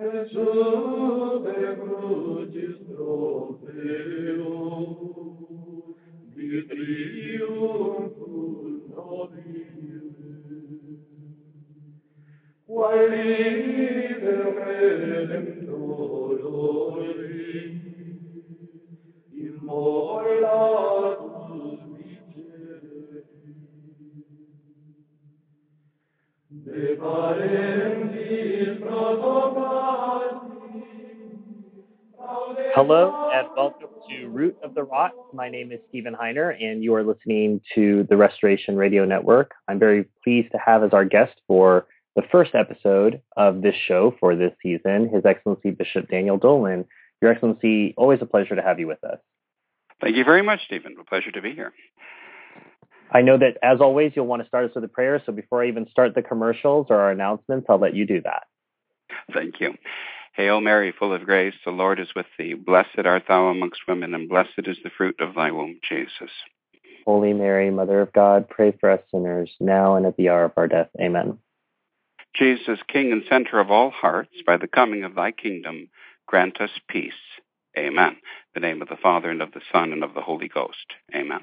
che sopra crucis trofeo di triumphus nobile. Quae liber redemptorori, immolatus Hello and welcome to Root of the Rot. My name is Stephen Heiner, and you are listening to the Restoration Radio Network. I'm very pleased to have as our guest for the first episode of this show for this season, His Excellency Bishop Daniel Dolan. Your Excellency, always a pleasure to have you with us. Thank you very much, Stephen. A pleasure to be here. I know that, as always, you'll want to start us with a prayer. So before I even start the commercials or our announcements, I'll let you do that. Thank you. Hail Mary, full of grace, the Lord is with thee. Blessed art thou amongst women, and blessed is the fruit of thy womb, Jesus. Holy Mary, Mother of God, pray for us sinners, now and at the hour of our death. Amen. Jesus, King and center of all hearts, by the coming of thy kingdom, grant us peace. Amen. In the name of the Father, and of the Son, and of the Holy Ghost. Amen.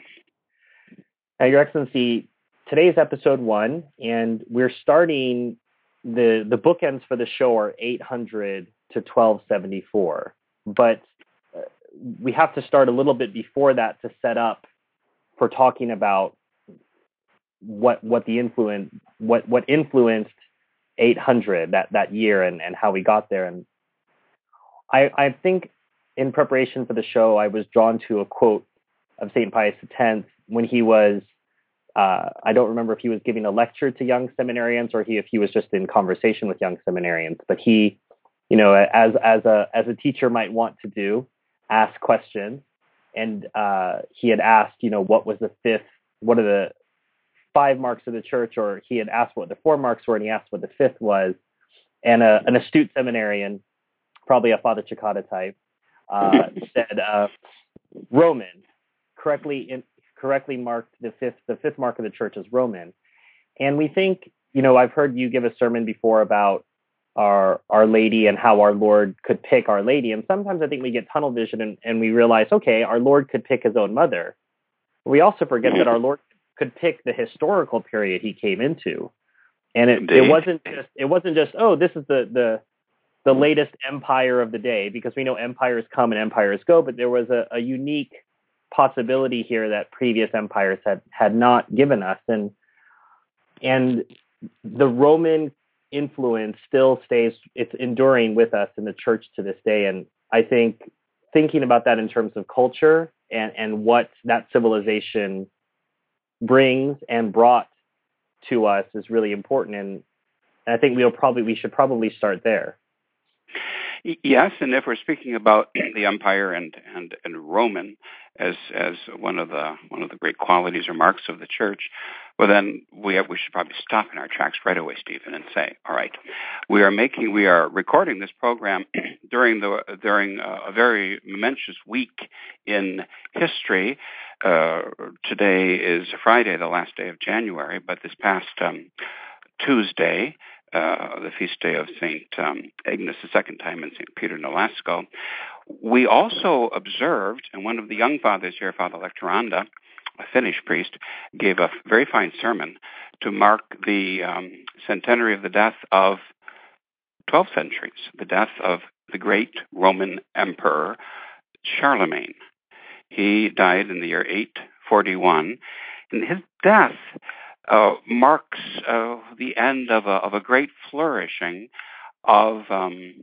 Now, Your Excellency, today's episode one, and we're starting the the bookends for the show are 800 to 1274, but uh, we have to start a little bit before that to set up for talking about what what the influence what what influenced 800 that that year and and how we got there and I I think in preparation for the show I was drawn to a quote of St. Pius X when he was uh, I don't remember if he was giving a lecture to young seminarians or he if he was just in conversation with young seminarians but he you know as as a as a teacher might want to do ask questions. And uh, he had asked you know what was the fifth what are the five marks of the church? Or he had asked what the four marks were and he asked what the fifth was. And a, an astute seminarian probably a father Cekada type uh, said uh, roman correctly in, correctly marked the fifth the fifth mark of the church as Roman. And we think, you know, I've heard you give a sermon before about our Our Lady and how our Lord could pick Our Lady. And sometimes I think we get tunnel vision and, and we realize, okay, our Lord could pick his own mother. We also forget that our Lord could pick the historical period he came into. And it, it wasn't just it wasn't just, oh, this is the the the latest empire of the day, because we know empires come and empires go, but there was a, a unique possibility here that previous empires had had not given us. And and the roman influence still stays it's enduring with us in the church to this day. And i think thinking about that in terms of culture and and what that civilization brings and brought to us is really important. And i think we'll probably we should probably start there. Yes, and if we're speaking about the empire and, and, and Roman as as one of the one of the great qualities or marks of the church, well then we have, we should probably stop in our tracks right away, Stephen, and say, all right, we are making we are recording this program during the during a very momentous week in history. Uh, today is Friday, the last day of January, but this past um, Tuesday uh, the feast day of Saint um, Agnes the second time and Saint Peter Nolasco. We also observed, and one of the young fathers here, Father Lectoranda, a Finnish priest, gave a very fine sermon to mark the um, centenary of the death of 12 centuries, the death of the great Roman Emperor Charlemagne. He died in the year 841, and his death uh, marks uh, the end of a, of a great flourishing of um,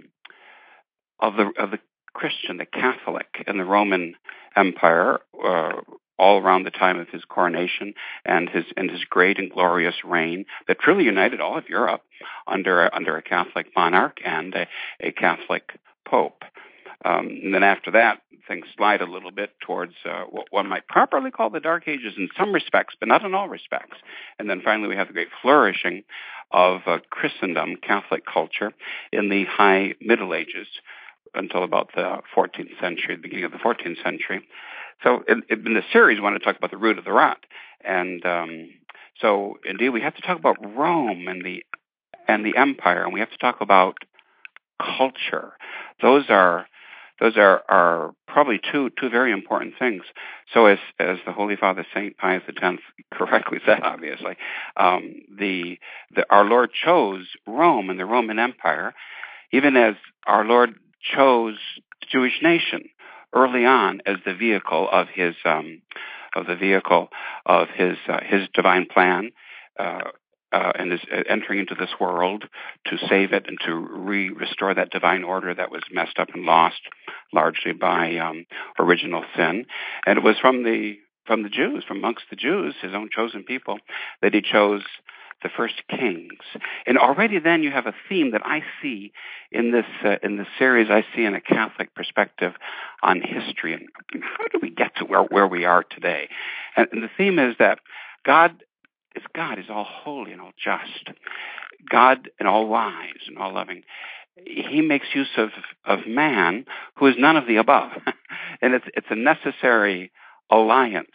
of the of the Christian, the Catholic, in the Roman Empire. Uh, all around the time of his coronation and his and his great and glorious reign that truly united all of Europe under under a Catholic monarch and a, a Catholic pope. Um, and then after that, things slide a little bit towards uh, what one might properly call the Dark Ages in some respects, but not in all respects. And then finally, we have the great flourishing of uh, Christendom, Catholic culture, in the High Middle Ages until about the 14th century, the beginning of the 14th century. So in, in the series, we want to talk about the root of the rot, and um, so indeed we have to talk about Rome and the and the empire, and we have to talk about culture. Those are those are, are probably two two very important things. So as as the Holy Father Saint Pius X correctly said, obviously, um, the, the our Lord chose Rome and the Roman Empire, even as our Lord chose the Jewish nation early on as the vehicle of his um, of the vehicle of his uh, his divine plan. Uh, uh, and is uh, entering into this world to save it and to re- restore that divine order that was messed up and lost largely by um, original sin. And it was from the from the Jews, from amongst the Jews, his own chosen people, that he chose the first kings. And already then you have a theme that I see in this uh, in this series. I see in a Catholic perspective on history and how do we get to where where we are today. And, and the theme is that God is God is all holy and all just. God and all wise and all loving. He makes use of of man who is none of the above, and it's it's a necessary alliance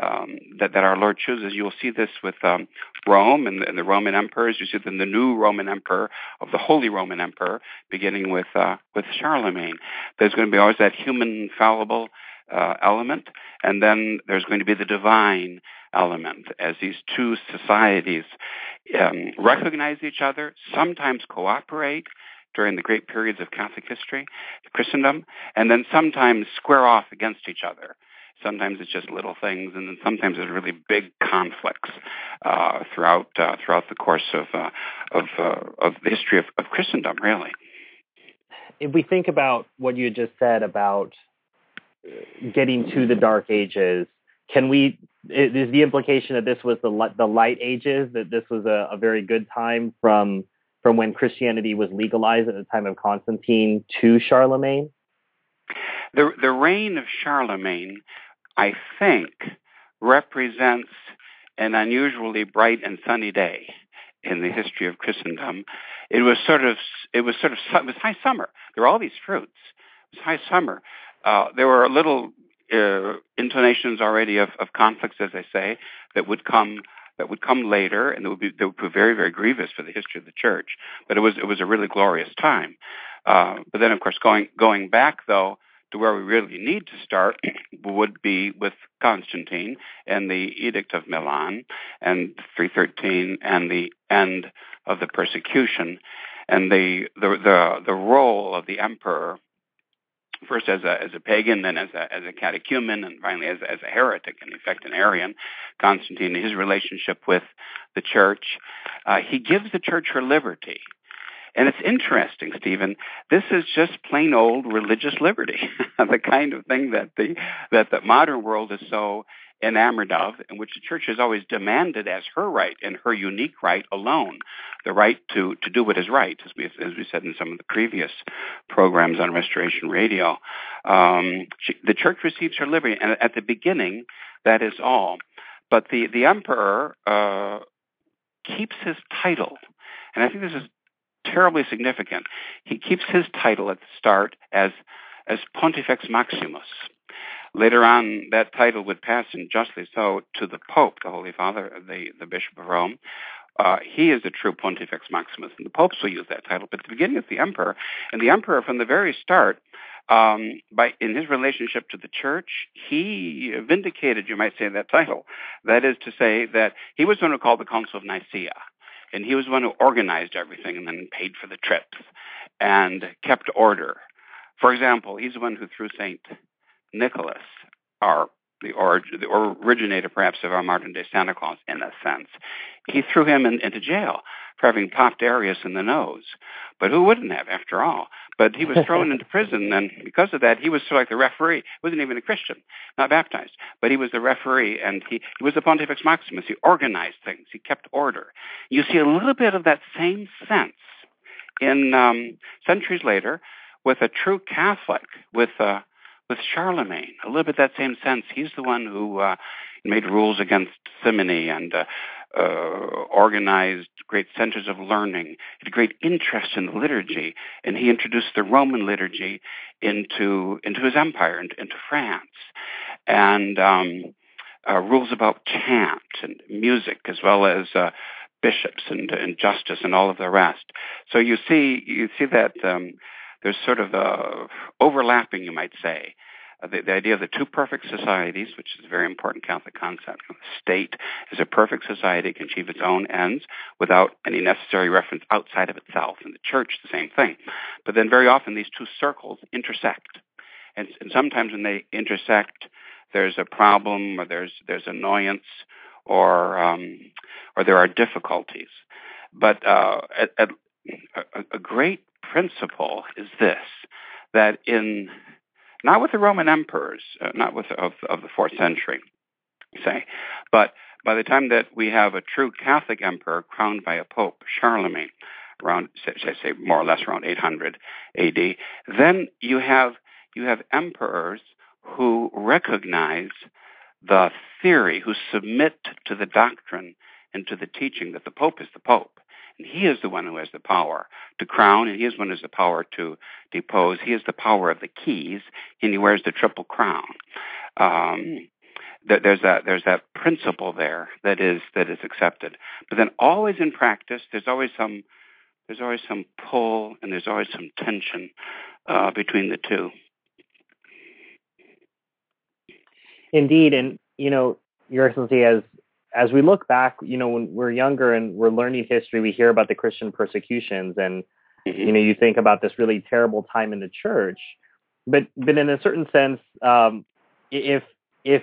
um, that, that our Lord chooses. You'll see this with um, Rome and, and, the Roman emperors. You see in the new Roman emperor of the Holy Roman Emperor, beginning with uh, with Charlemagne. There's going to be always that human fallible uh, element, and then there's going to be the divine element as these two societies um, recognize each other, sometimes cooperate during the great periods of Catholic history, Christendom, and then sometimes square off against each other. Sometimes it's just little things, and then sometimes there's really big conflicts uh, throughout uh, throughout the course of uh, of uh, of the history of, of Christendom. Really, if we think about what you just said about getting to the Dark Ages, can we? Is the implication that this was the the Light Ages? That this was a, a very good time from from when Christianity was legalized at the time of Constantine to Charlemagne? The the reign of Charlemagne I think, represents an unusually bright and sunny day in the history of Christendom. It was sort of it was sort of it was high summer. There were all these fruits. It was high summer. Uh, there were little uh, intonations already of, of conflicts, as I say, that would come that would come later, and that would be that would very very grievous for the history of the church. But it was it was a really glorious time. Uh, but then, of course, going going back though to where we really need to start would be with Constantine and the Edict of Milan and 313 and the end of the persecution and the the the, the role of the emperor first as a as a pagan, then as a as a catechumen, and finally as as a heretic, and in effect an Arian. Constantine, his relationship with the church, uh, he gives the church her liberty. And it's interesting, Stephen. This is just plain old religious liberty, the kind of thing that the that the modern world is so enamored of, and which the church has always demanded as her right and her unique right alone, the right to to do what is right, as we as we said in some of the previous programs on Restoration Radio. Um, she, the church receives her liberty, and at the beginning, that is all. But the the emperor uh, keeps his title, and I think this is terribly significant. He keeps his title at the start as as Pontifex Maximus. Later on, that title would pass, and justly so, to the Pope, the Holy Father, the, the Bishop of Rome. Uh, he is the true Pontifex Maximus, and the popes will use that title. But at the beginning, it's the emperor, and the emperor, from the very start, um, by in his relationship to the church, he vindicated, you might say, that title. That is to say, that he was the one who called the Council of Nicaea and he was the one who organized everything and then paid for the trips and kept order. For example, he's the one who threw Saint Nicholas, our the, or, the originator perhaps of our modern day Santa Claus in a sense. He threw him in, into jail for having popped Arius in the nose. But who wouldn't have, after all? But he was thrown into prison, and because of that, he was sort of like the referee. He wasn't even a Christian, not baptized, but he was the referee, and he, he was the Pontifex Maximus. He organized things. He kept order. You see a little bit of that same sense in um, centuries later with a true Catholic, with uh, with Charlemagne. A little bit that same sense. He's the one who uh, made rules against simony and uh, uh, organized great centers of learning, had great interest in the liturgy, and he introduced the Roman liturgy into into his empire, into, into France, and um, uh, rules about chant and music, as well as uh, bishops and, and justice and all of the rest. So you see, you see that um, there's sort of a overlapping, you might say, uh, the, the, idea of the two perfect societies, which is a very important Catholic concept. The state is a perfect society, can achieve its own ends without any necessary reference outside of itself. And the church, the same thing. But then very often these two circles intersect. And, and sometimes when they intersect, there's a problem or there's, there's annoyance or, um, or there are difficulties. But uh, a, a great principle is this, that in not with the Roman emperors, uh, not with of, of the fourth century, say, but by the time that we have a true Catholic emperor crowned by a pope, Charlemagne, around say, say more or less around 800 A.D., then you have you have emperors who recognize the theory, who submit to the doctrine and to the teaching that the pope is the pope he is the one who has the power to crown, and he is the one who has the power to depose. He has the power of the keys, and he wears the triple crown. Um, there's that there's that principle there that is that is accepted. But then always in practice, there's always some there's always some pull and there's always some tension uh, between the two. Indeed, and you know, Your Excellency, as as we look back, you know, when we're younger and we're learning history, we hear about the Christian persecutions, and mm-hmm. you know, you think about this really terrible time in the church. But but in a certain sense, um, if if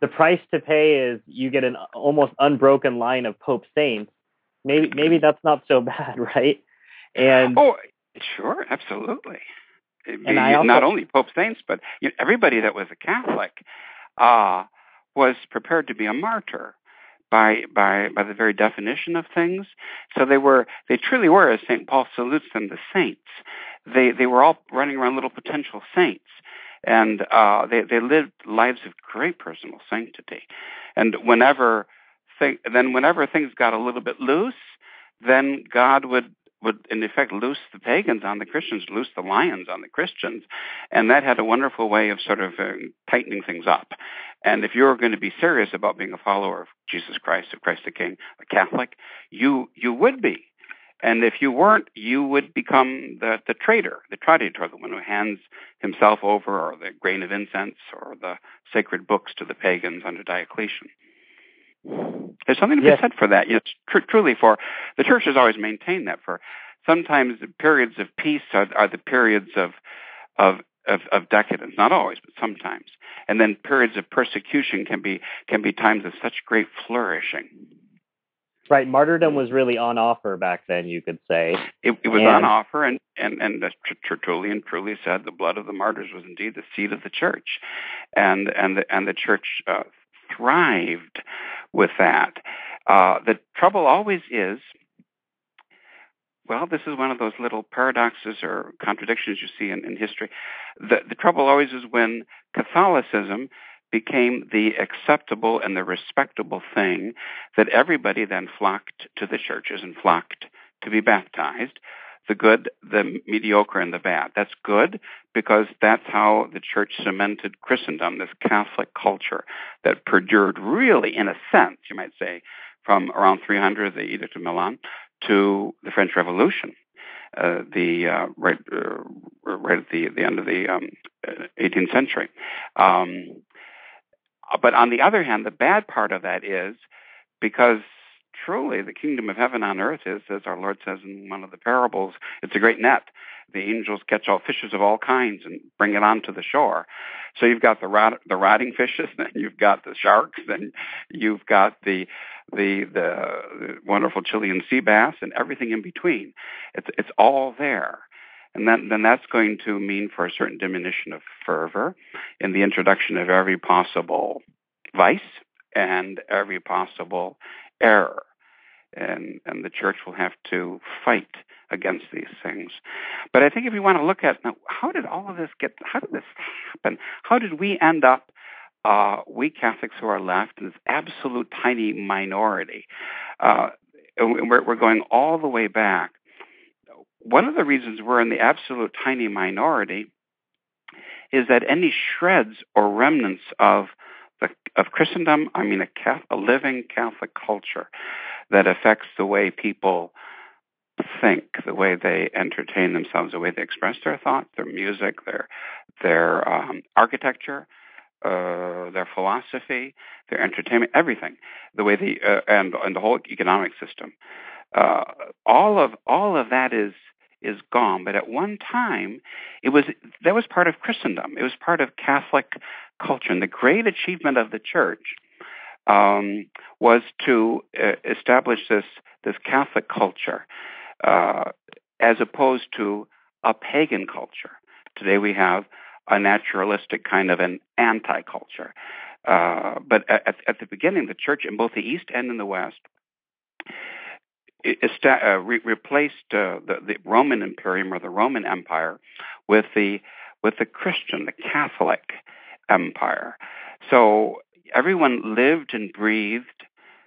the price to pay is you get an almost unbroken line of Pope saints, maybe maybe that's not so bad, right? And oh, sure, absolutely. And I also, not only Pope saints, but everybody that was a Catholic uh, was prepared to be a martyr by by by the very definition of things. So they were they truly were, as Saint Paul salutes them, the saints. They they were all running around little potential saints, and uh, they they lived lives of great personal sanctity. And whenever th- then whenever things got a little bit loose, then God would would in effect loose the pagans on the Christians, loose the lions on the Christians, and that had a wonderful way of sort of uh, tightening things up. And if you're going to be serious about being a follower of Jesus Christ, of Christ the King, a Catholic, you you would be. And if you weren't, you would become the, the traitor, the traditor, the one who hands himself over, or the grain of incense, or the sacred books to the pagans under Diocletian. There's something to be yes. said for that. Yes, tr- truly, for the church has always maintained that. For sometimes the periods of peace are, are the periods of, of of of decadence, not always, but sometimes. And then periods of persecution can be can be times of such great flourishing. Right, martyrdom was really on offer back then. You could say it, it was and, on offer, and and and Tertullian truly said the blood of the martyrs was indeed the seed of the church, and and the and the church uh, thrived with that. Uh, the trouble always is well, this is one of those little paradoxes or contradictions you see in, in history. The, the trouble always is when Catholicism became the acceptable and the respectable thing that everybody then flocked to the churches and flocked to be baptized the good, the mediocre, and the bad. That's good because that's how the church cemented Christendom, this Catholic culture that perdured really, in a sense, you might say, from around 300, the Edict of Milan, to the French Revolution. Uh, the uh, right uh, right at the the end of the um, 18th century. Um, but on the other hand, the bad part of that is because truly the kingdom of heaven on earth is, as our Lord says in one of the parables, it's a great net. The angels catch all fishes of all kinds and bring it onto the shore. So you've got the rot, the rotting fishes, then you've got the sharks, then you've got the the the wonderful Chilean sea bass, and everything in between. It's it's all there. And then, then that's going to mean for a certain diminution of fervor in the introduction of every possible vice and every possible error. And, and the church will have to fight against these things. But I think if you want to look at now, how did all of this get, how did this happen? How did we end up, uh, we Catholics who are left, in this absolute tiny minority? Uh, we're, we're going all the way back one of the reasons we're in the absolute tiny minority is that any shreds or remnants of the, of Christendom, I mean a, Catholic, a living Catholic culture that affects the way people think, the way they entertain themselves, the way they express their thoughts, their music, their their um, architecture, uh, their philosophy, their entertainment, everything, the way the uh, and and the whole economic system. Uh, all of all of that is is gone. But at one time, it was that was part of Christendom. It was part of Catholic culture, and the great achievement of the Church um, was to uh, establish this this Catholic culture uh, as opposed to a pagan culture. Today we have a naturalistic kind of an anti-culture. Uh, but at, at the beginning, the church in both the East and in the West uh, re- replaced uh, the, the, Roman Imperium or the Roman Empire with the with the Christian, the Catholic Empire. So everyone lived and breathed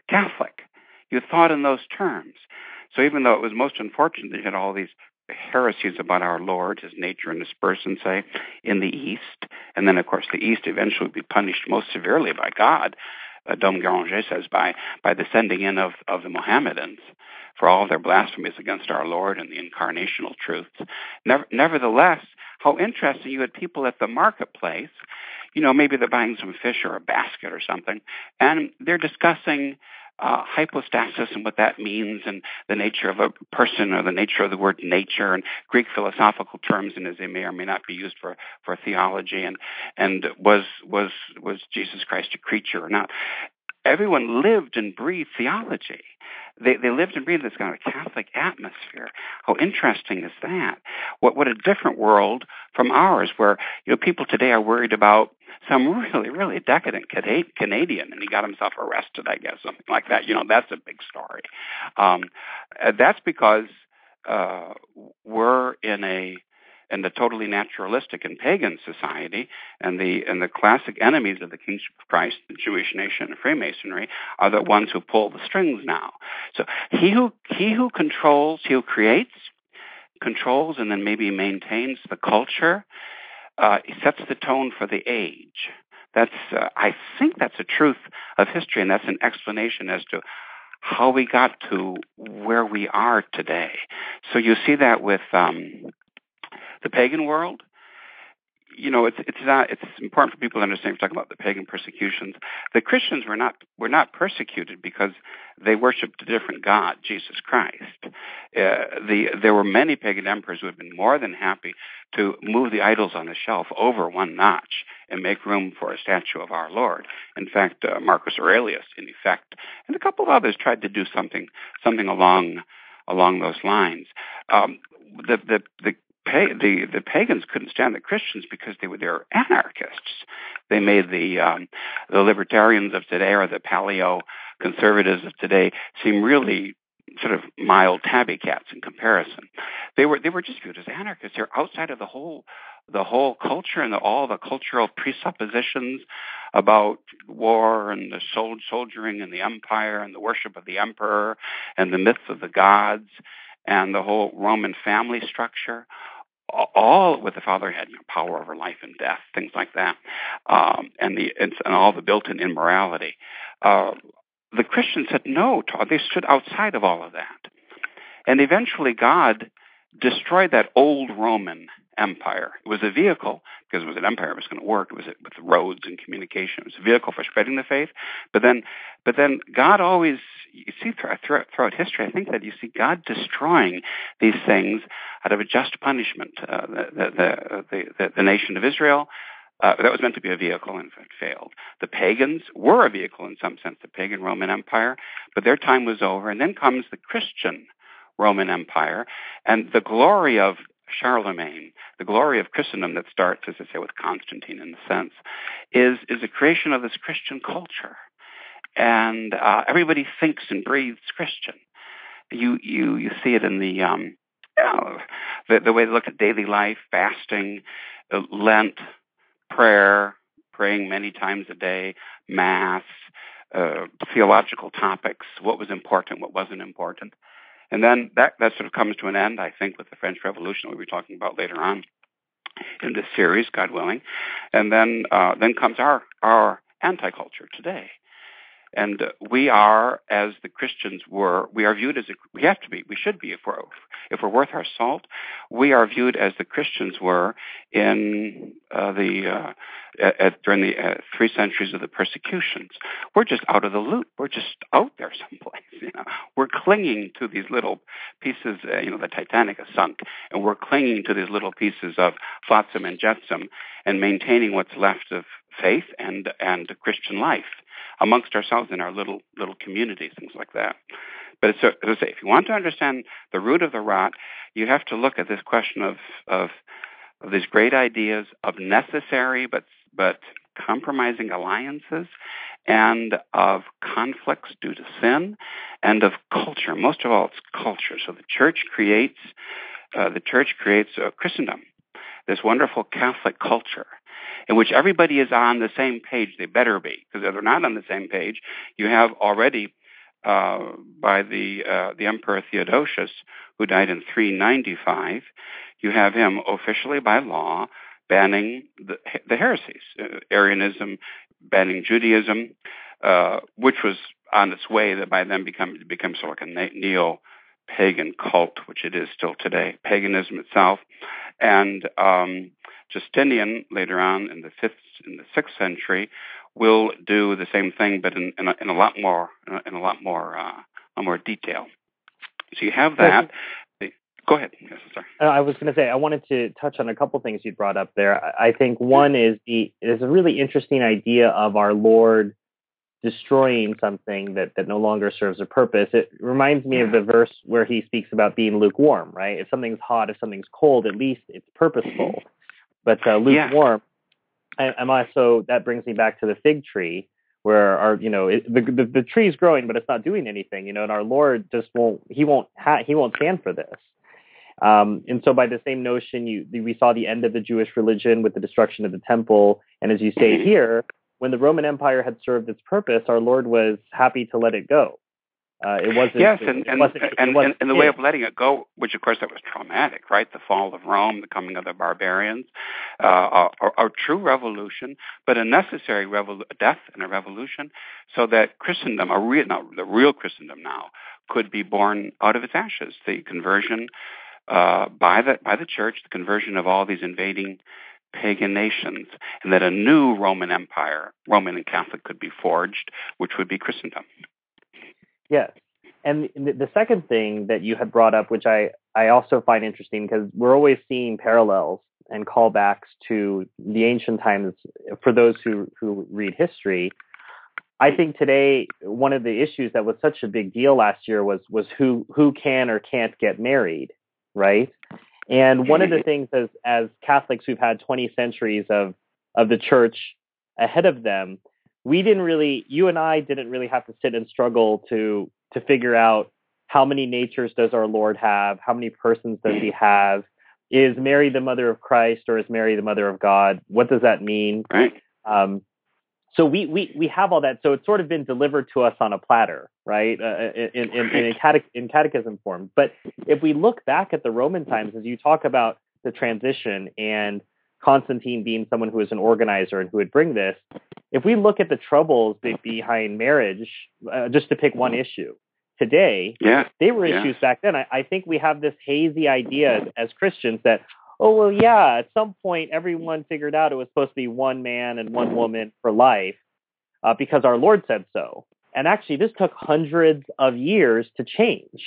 Catholic. You thought in those terms. So even though it was most unfortunate that you had all these heresies about our Lord, his nature and his person, say, in the East, and then of course the East eventually would be punished most severely by God. Uh, Dom Guéranger says by by the sending in of, of the Mohammedans for all their blasphemies against our Lord and the incarnational truths. Never, nevertheless, how interesting you had people at the marketplace, you know, maybe they're buying some fish or a basket or something, and they're discussing uh, hypostasis and what that means and the nature of a person or the nature of the word nature and Greek philosophical terms and as they may or may not be used for, for theology and, and was, was, was Jesus Christ a creature or not. Everyone lived and breathed theology. They, they lived and breathed this kind of Catholic atmosphere. How interesting is that? What, what a different world from ours, where you know people today are worried about some really, really decadent Canadian, and he got himself arrested, I guess, something like that. You know, that's a big story. Um, uh, that's because uh, we're in a in the totally naturalistic and pagan society, and the and the classic enemies of the kingship of Christ, the Jewish nation and Freemasonry, are the ones who pull the strings now. So he who he who controls, he who creates, controls, and then maybe maintains the culture, uh, sets the tone for the age. That's uh, I think that's a truth of history, and that's an explanation as to how we got to where we are today. So you see that with um, the pagan world, you know, it's it's not it's important for people to understand. We're talking about the pagan persecutions. The Christians were not were not persecuted because they worshipped a different God, Jesus Christ. Uh, the there were many pagan emperors who had been more than happy to move the idols on the shelf over one notch and make room for a statue of our Lord. In fact, uh, Marcus Aurelius, in effect, and a couple of others tried to do something something along along those lines. Um, the, the the the the pagans couldn't stand the Christians because they were they were anarchists. They made the um, the libertarians of today or the paleo conservatives of today seem really sort of mild tabby cats in comparison. They were they were just viewed as anarchists. They're outside of the whole the whole culture and the, all the cultural presuppositions about war and the sold soldiering and the empire and the worship of the emperor and the myths of the gods and the whole Roman family structure, all what the Father had, you know, power over life and death, things like that, um, and the and, and, all the built-in immorality. Uh, the Christians said no. To, they stood outside of all of that, and eventually God destroyed that old Roman empire. It was a vehicle because it was an empire. It was going to work. It was with roads and communication. It was a vehicle for spreading the faith. But then, but then God always you see throughout, throughout history. I think that you see God destroying these things out of a just punishment. Uh, the, the, the, the, nation of Israel Uh, that was meant to be a vehicle and it failed. The pagans were a vehicle in some sense, the pagan Roman Empire, but their time was over. And then comes the Christian Roman Empire and the glory of Charlemagne, the glory of Christendom that starts, as I say, with Constantine in a sense, is is a creation of this Christian culture, and uh, everybody thinks and breathes Christian. You you you see it in the um, uh, the, the way they look at daily life, fasting, uh, Lent, prayer, praying many times a day, mass, uh, theological topics, what was important, what wasn't important. And then that, that sort of comes to an end, I think, with the French Revolution we'll be talking about later on in this series, God willing. And then uh, then comes our our anti-culture today. And we are, as the Christians were, we are viewed as a, we have to be, we should be, if we're if we're worth our salt, we are viewed as the Christians were in uh, the uh, at, during the uh, three centuries of the persecutions. We're just out of the loop. We're just out there someplace. You know, we're clinging to these little pieces. Uh, you know, the Titanic has sunk, and we're clinging to these little pieces of flotsam and jetsam, and maintaining what's left of faith and and Christian life amongst ourselves in our little little communities, things like that. But it's, as I say, if you want to understand the root of the rot, you have to look at this question of of, of these great ideas of necessary but but compromising alliances and of conflicts due to sin and of culture. Most of all, it's culture. So the church creates uh, the church creates uh, Christendom, this wonderful Catholic culture in which everybody is on the same page. They better be, because if they're not on the same page, you have already uh, by the uh, the Emperor Theodosius, who died in 395, you have him officially by law banning the, the heresies, uh, Arianism, banning Judaism, uh, which was on its way that by then become become sort of like a neo pagan cult, which it is still today, paganism itself, and um, Justinian later on in the fifth in the sixth century will do the same thing, but in, in, a, in a lot more in a lot more uh, a more detail. So you have that. Go ahead. Yes. Uh, I was going to say I wanted to touch on a couple things you brought up there. I think one is the is a really interesting idea of our Lord destroying something that, that no longer serves a purpose. It reminds me of the verse where he speaks about being lukewarm, right? If something's hot, if something's cold, at least it's purposeful. But uh, lukewarm, yeah. I, am also that brings me back to the fig tree, where our you know it, the, the the tree is growing, but it's not doing anything. You know, and our Lord just won't he won't ha- he won't stand for this. Um, and so, by the same notion, you we saw the end of the Jewish religion with the destruction of the temple, and as you say here, when the Roman Empire had served its purpose, our Lord was happy to let it go. Uh, it wasn't. Yes, and and, wasn't, and, and, and, the way of letting it go, which of course that was traumatic, right? The fall of Rome, the coming of the barbarians, uh, a, a, true revolution, but a necessary revol- death and a revolution, so that Christendom, a real, not the real Christendom now, could be born out of its ashes. The conversion uh, by the by the church, the conversion of all these invading pagan nations, and that a new Roman Empire, Roman and Catholic, could be forged, which would be Christendom. Yes. And the second thing that you had brought up, which I, I also find interesting because we're always seeing parallels and callbacks to the ancient times for those who, who read history. I think today one of the issues that was such a big deal last year was was who who can or can't get married, right? And one of the mm-hmm. things as as Catholics who've had 20 centuries of of the church ahead of them, we didn't really you and I didn't really have to sit and struggle to to figure out how many natures does our Lord have? How many persons does he have? Is Mary the mother of Christ or is Mary the mother of God? What does that mean? Right. Um, so we, we, we have all that. So it's sort of been delivered to us on a platter, right? Uh, in, in, in, catech, in catechism form. But if we look back at the Roman times, as you talk about the transition and Constantine being someone who was an organizer and who would bring this, if we look at the troubles behind marriage, uh, just to pick one issue, today, yeah. they were yeah. issues back then. I, I, think we have this hazy idea as, as Christians that, oh, well, yeah, at some point everyone figured out it was supposed to be one man and one woman for life uh, because our Lord said so. And actually, this took hundreds of years to change.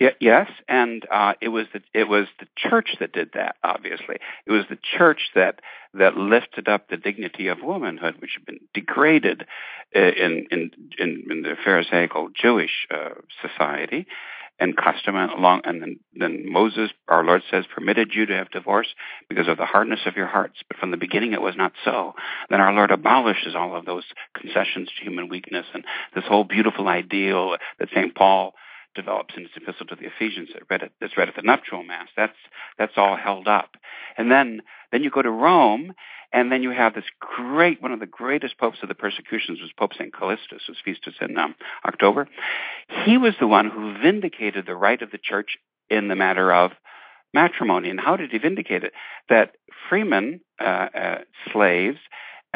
Yeah, yes, and uh, it was the it was the church that did that. Obviously, it was the church that that lifted up the dignity of womanhood, which had been degraded uh, in in in, in the Pharisaical Jewish uh, society and custom, and along and then, then Moses, our Lord says, permitted you to have divorce because of the hardness of your hearts. But from the beginning, it was not so. Then our Lord abolishes all of those concessions to human weakness and this whole beautiful ideal that Saint Paul develops in his epistle to the Ephesians that read at, that's read at the nuptial mass. That's that's all held up. And then then you go to Rome, and then you have this great one of the greatest popes of the persecutions was Pope Saint Callistus, whose feast is in um, October. He was the one who vindicated the right of the church in the matter of matrimony. And how did he vindicate it? That freemen, uh, uh, slaves,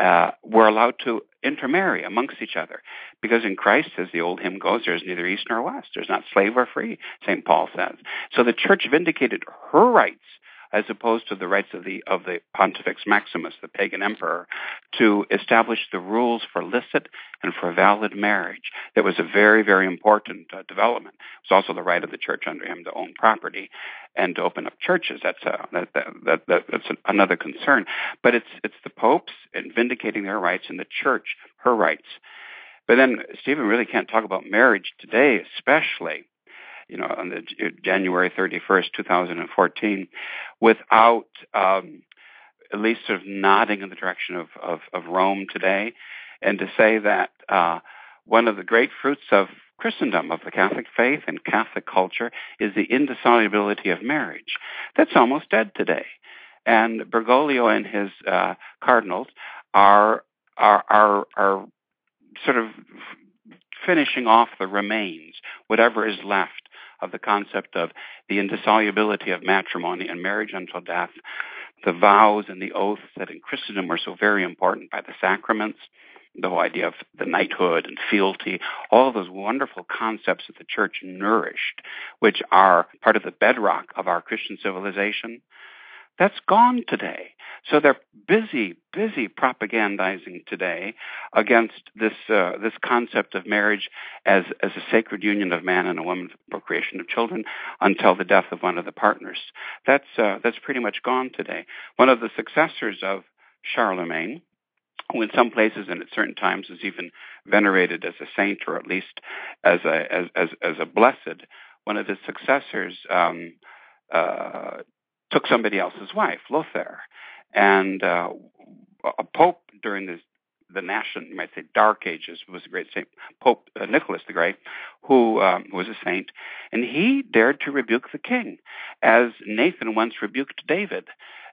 uh, were allowed to intermarry amongst each other. Because in Christ, as the old hymn goes, there's neither east nor west. There's not slave or free, St. Paul says. So the church vindicated her rights as opposed to the rights of the of the Pontifex Maximus, the pagan emperor, to establish the rules for licit and for valid marriage. That was a very, very important uh, development. It was also the right of the church under him to own property and to open up churches. That's a, that, that, that, that that's another concern. But it's it's the popes and vindicating their rights and the church her rights. But then Stephen really can't talk about marriage today, especially you know, on the January 31st, 2014, without um, at least sort of nodding in the direction of, of, of Rome today, and to say that uh, one of the great fruits of Christendom, of the Catholic faith and Catholic culture, is the indissolubility of marriage. That's almost dead today. And Bergoglio and his uh, cardinals are, are, are, are sort of finishing off the remains, whatever is left of the concept of the indissolubility of matrimony and marriage until death, the vows and the oaths that in Christendom were so very important by the sacraments, the whole idea of the knighthood and fealty, all those wonderful concepts that the church nourished, which are part of the bedrock of our Christian civilization, that's gone today. So they're busy, busy propagandizing today against this uh, this concept of marriage as as a sacred union of man and a woman for procreation of children until the death of one of the partners. That's uh, that's pretty much gone today. One of the successors of Charlemagne, who in some places and at certain times is even venerated as a saint or at least as a as as, as a blessed, one of his successors. Um, uh, took somebody else's wife, Lothair. And uh, a pope during the the national, you might say, dark ages was the great Saint Pope uh, Nicholas the Great, who um, was a saint, and he dared to rebuke the king, as Nathan once rebuked David,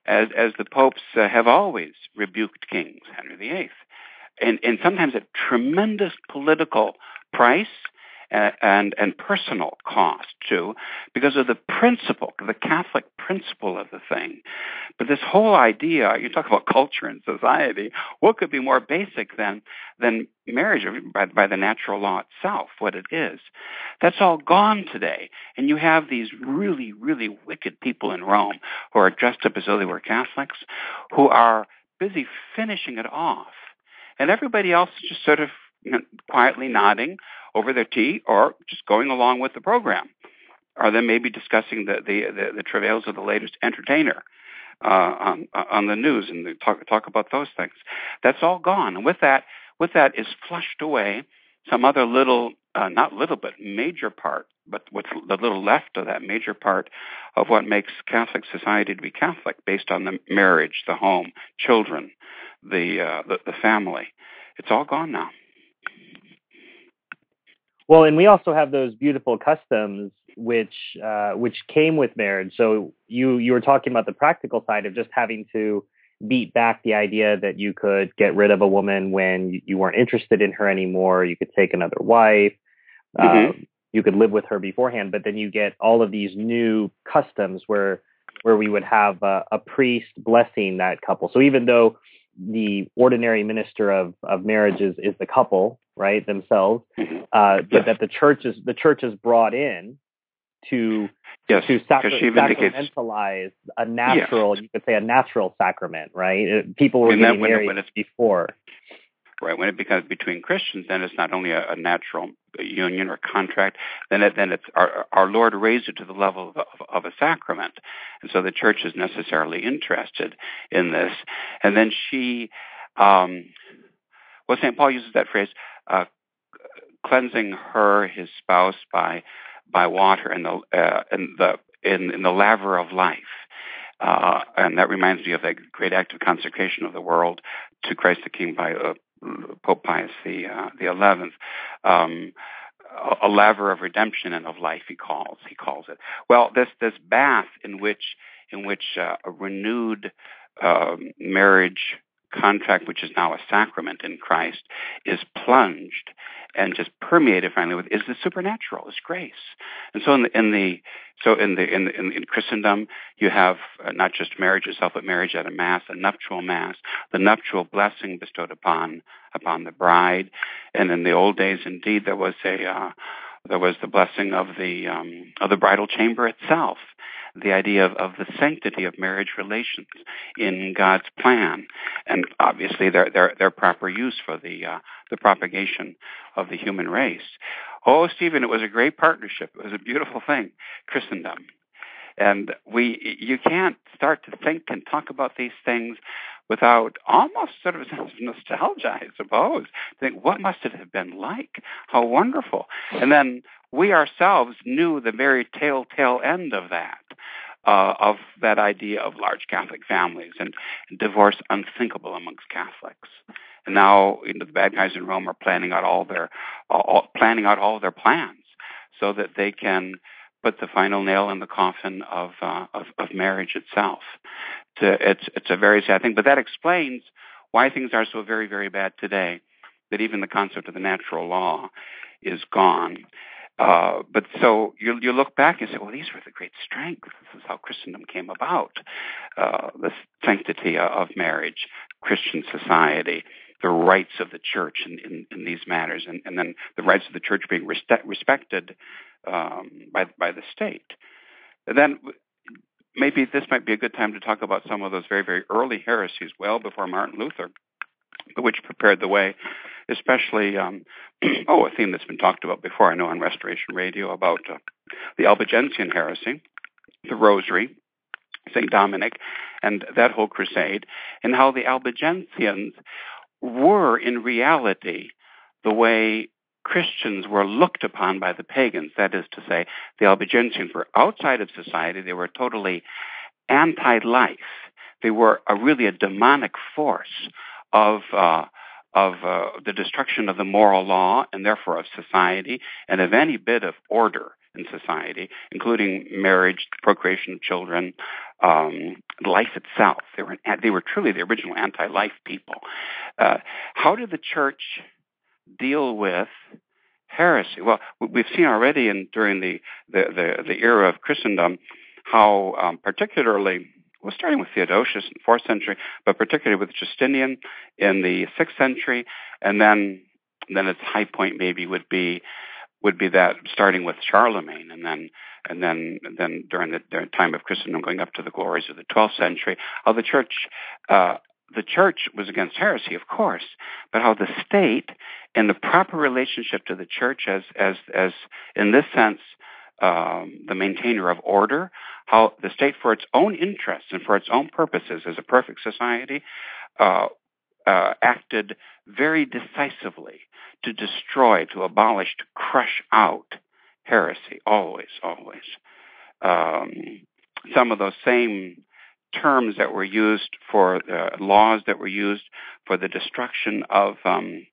as as the popes uh, have always rebuked kings, Henry VIII, and and sometimes at tremendous political price and, and, personal cost too, because of the principle, the Catholic principle of the thing. But this whole idea, you talk about culture and society, what could be more basic than than marriage by, by the natural law itself, what it is? That's all gone today. And you have these really, really wicked people in Rome who are dressed up as though they were Catholics, who are busy finishing it off. And everybody else is just sort of quietly nodding over their tea or just going along with the program. Or then maybe discussing the, the, the, the travails of the latest entertainer uh, on, on the news and talk, talk about those things. That's all gone. And with that, with that is flushed away some other little, uh, not little, but major part, but what's the little left of that major part of what makes Catholic society to be Catholic, based on the marriage, the home, children, the, uh, the, the family. It's all gone now. Well, and we also have those beautiful customs which uh, which came with marriage. So you you were talking about the practical side of just having to beat back the idea that you could get rid of a woman when you weren't interested in her anymore. You could take another wife. Mm-hmm. Um, you could live with her beforehand, but then you get all of these new customs where where we would have a, a priest blessing that couple. So even though the ordinary minister of, of marriage is, is the couple, right, themselves, mm-hmm. uh, but that the church is the church is brought in to yes, to sacra- sacramentalize a natural, you could say a natural sacrament, right? Uh, people were getting married before. right? When it becomes between Christians, then it's not only a, a natural union or contract, then it, then it's our, our Lord raised it to the level of, of, of a sacrament, and so the church is necessarily interested in this. And then she, um, well, St. Paul uses that phrase, uh, cleansing her, his spouse, by by water in the uh, in the in, in the laver of life. Uh, and that reminds me of that great act of consecration of the world to Christ the King by uh, Pope Pius the uh, the Eleventh. Um, a laver of redemption and of life, he calls he calls it. Well, this this bath in which in which uh, a renewed um, marriage contract, which is now a sacrament in Christ, is plunged and just permeated finally with is the supernatural, is grace. And so in the in the so in the in the, in, in Christendom, you have uh, not just marriage itself, but marriage at a mass, a nuptial mass, the nuptial blessing bestowed upon upon the bride. And in the old days, indeed, there was a uh, there was the blessing of the um, of the bridal chamber itself the idea of, of the sanctity of marriage relations in God's plan, and obviously their their, their proper use for the uh, the propagation of the human race. Oh, Stephen, it was a great partnership. It was a beautiful thing, Christendom. And we, you can't start to think and talk about these things without almost sort of a sense of nostalgia, I suppose. Think, what must it have been like? How wonderful. And then we ourselves knew the very telltale end of that. Uh, of that idea of large Catholic families and divorce unthinkable amongst Catholics. And now, you know, the bad guys in Rome are planning out all their all, planning out all their plans so that they can put the final nail in the coffin of uh, of, of, marriage itself. It's a, it's it's a very sad thing, but that explains why things are so very very bad today. That even the concept of the natural law is gone. Uh, but so you you look back and say, well, these were the great strengths. This is how Christendom came about. Uh, the sanctity of marriage, Christian society, the rights of the church in, in, in these matters, and, and, then the rights of the church being respect, respected um, by by the state. And then maybe this might be a good time to talk about some of those very very early heresies, well before Martin Luther, which prepared the way, especially um, oh a theme that's been talked about before I know on Restoration Radio about uh, the Albigensian heresy, the Rosary, Saint Dominic, and that whole crusade, and how the Albigensians were in reality the way Christians were looked upon by the pagans. That is to say, the Albigensians were outside of society. They were totally anti-life. They were a, really a demonic force of uh, of uh, the destruction of the moral law and therefore of society and of any bit of order in society, including marriage, procreation of children, um, life itself. They were they were truly the original anti-life people. Uh, how did the church deal with heresy? Well, we've seen already in during the the, the, the era of Christendom how um, particularly well, starting with Theodosius in the fourth century, but particularly with Justinian in the sixth century, and then then its high point maybe would be would be that starting with Charlemagne, and then and then and then during the, during the time of Christendom, going up to the glories of the twelfth century, how the church uh, the church was against heresy, of course, but how the state, and the proper relationship to the church, as as as in this sense, um, the maintainer of order, how the state, for its own interests and for its own purposes, as a perfect society, uh, uh, acted very decisively to destroy, to abolish, to crush out heresy. Always, always. Um, some of those same terms that were used for uh, laws that were used for the destruction of um,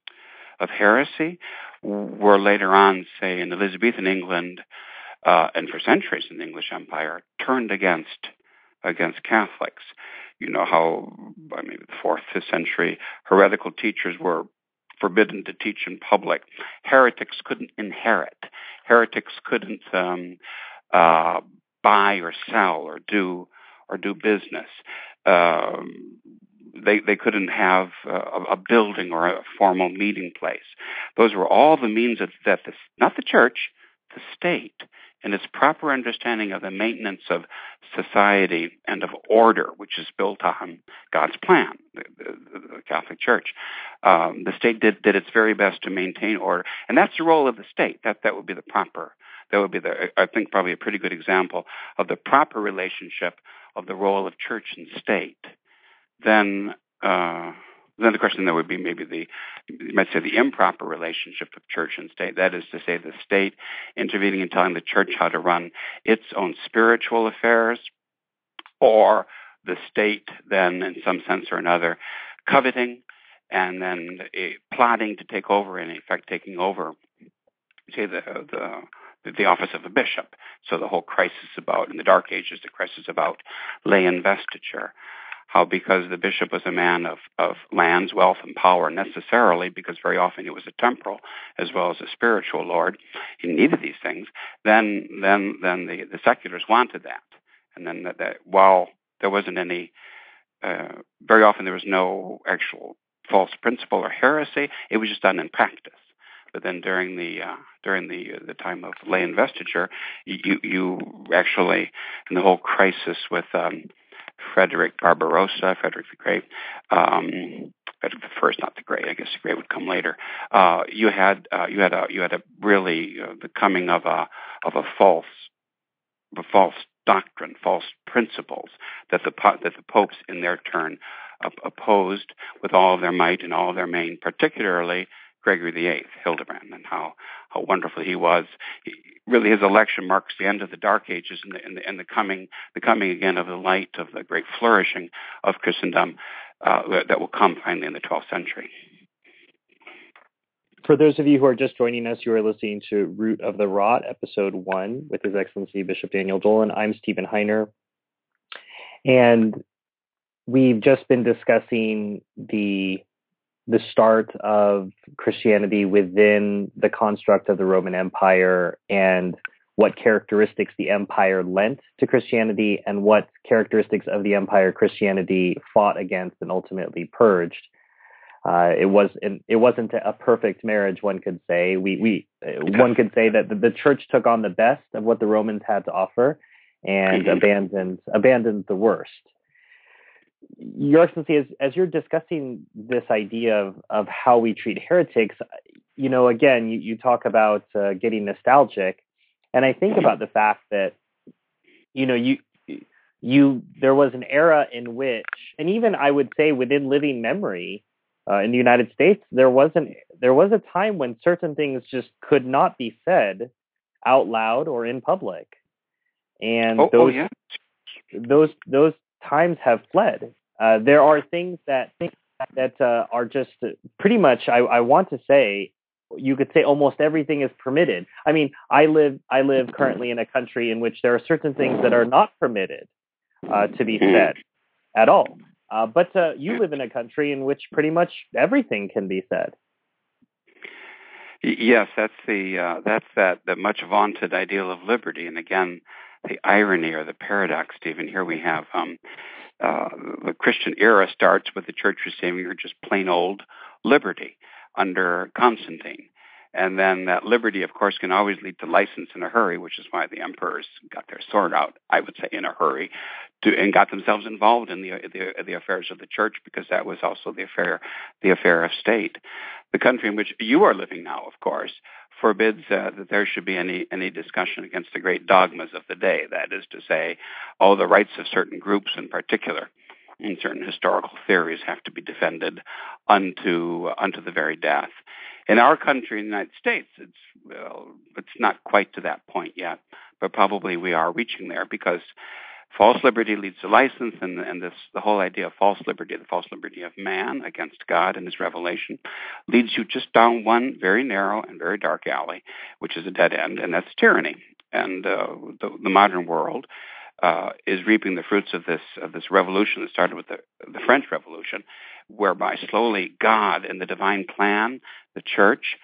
of heresy were later on, say, in Elizabethan England uh, and for centuries in the English Empire, turned against against Catholics. You know how by maybe the fourth, fifth century, heretical teachers were forbidden to teach in public. Heretics couldn't inherit. Heretics couldn't um, uh, buy or sell or do or do business. Um, they they couldn't have a, a, building or a formal meeting place. Those were all the means that, that the, not the church, the state in its proper understanding of the maintenance of society and of order, which is built on God's plan, the, the, the Catholic Church. Um, the state did, did its very best to maintain order, and that's the role of the state. That that would be the proper. That would be the, I think, probably a pretty good example of the proper relationship of the role of church and state. Then. Uh, then the question there would be maybe the you might say the improper relationship of church and state. That is to say, the state intervening and telling the church how to run its own spiritual affairs, or the state then, in some sense or another, coveting and then uh, plotting to take over, and in effect, taking over, say the the the office of a bishop. So the whole crisis about in the Dark Ages, the crisis about lay investiture because the bishop was a man of, of lands, wealth, and power necessarily, because very often he was a temporal as well as a spiritual lord, he needed these things, then then then the, the seculars wanted that. And then that, that while there wasn't any uh, very often there was no actual false principle or heresy, it was just done in practice. But then during the uh, during the uh, the time of lay investiture, you you actually in the whole crisis with um, Frederick Barbarossa, Frederick the Great, um, Frederick the First, not the Great. I guess the Great would come later. Uh, you had uh, you had a you had a really uh, the coming of a of a false a false doctrine, false principles that the that the popes in their turn opposed with all of their might and all of their main, particularly Gregory VIII, Hildebrand, and how how wonderful he was. He, really, his election marks the end of the Dark Ages and the, and the, and the coming the coming again of the light of the great flourishing of Christendom uh, that will come finally in the 12th century. For those of you who are just joining us, you are listening to Root of the Rot, episode one, with His Excellency Bishop Daniel Dolan. I'm Stephen Heiner. And we've just been discussing the the start of Christianity within the construct of the Roman Empire and what characteristics the empire lent to Christianity and what characteristics of the empire Christianity fought against and ultimately purged. Uh, it was it wasn't a perfect marriage, one could say. We we one could say that the, the church took on the best of what the Romans had to offer and mm-hmm. abandoned abandoned the worst. Your Excellency, as, as you're discussing this idea of, of how we treat heretics, you know, again, you, you talk about uh, getting nostalgic, and I think about the fact that, you know, you you there was an era in which, and even I would say within living memory uh, in the United States, there wasn't there was a time when certain things just could not be said out loud or in public, and oh, those oh, yeah. those those times have fled. Uh, there are things that that uh, are just pretty much. I, I want to say you could say almost everything is permitted. I mean, I live I live currently in a country in which there are certain things that are not permitted uh, to be said at all. Uh, but uh, you live in a country in which pretty much everything can be said. Yes, that's the uh, that's that the much vaunted ideal of liberty, and again, the irony or the paradox, Stephen. Here we have um, uh, the Christian era starts with the church receiving just plain old liberty under Constantine. And then that liberty, of course, can always lead to license in a hurry, which is why the emperors got their sword out, I would say, in a hurry, to, and got themselves involved in the, the, the affairs of the church because that was also the affair the affair of state. The country in which you are living now, of course, forbids uh, that there should be any any discussion against the great dogmas of the day. That is to say, all the rights of certain groups in particular and certain historical theories have to be defended unto unto the very death. In our country, in the United States, it's well, it's not quite to that point yet, but probably we are reaching there because false liberty leads to license, and, and this the whole idea of false liberty, the false liberty of man against God and His revelation, leads you just down one very narrow and very dark alley, which is a dead end, and that's tyranny. And uh, the, the modern world uh, is reaping the fruits of this of this revolution that started with the, the French Revolution, whereby slowly God and the divine plan, the church,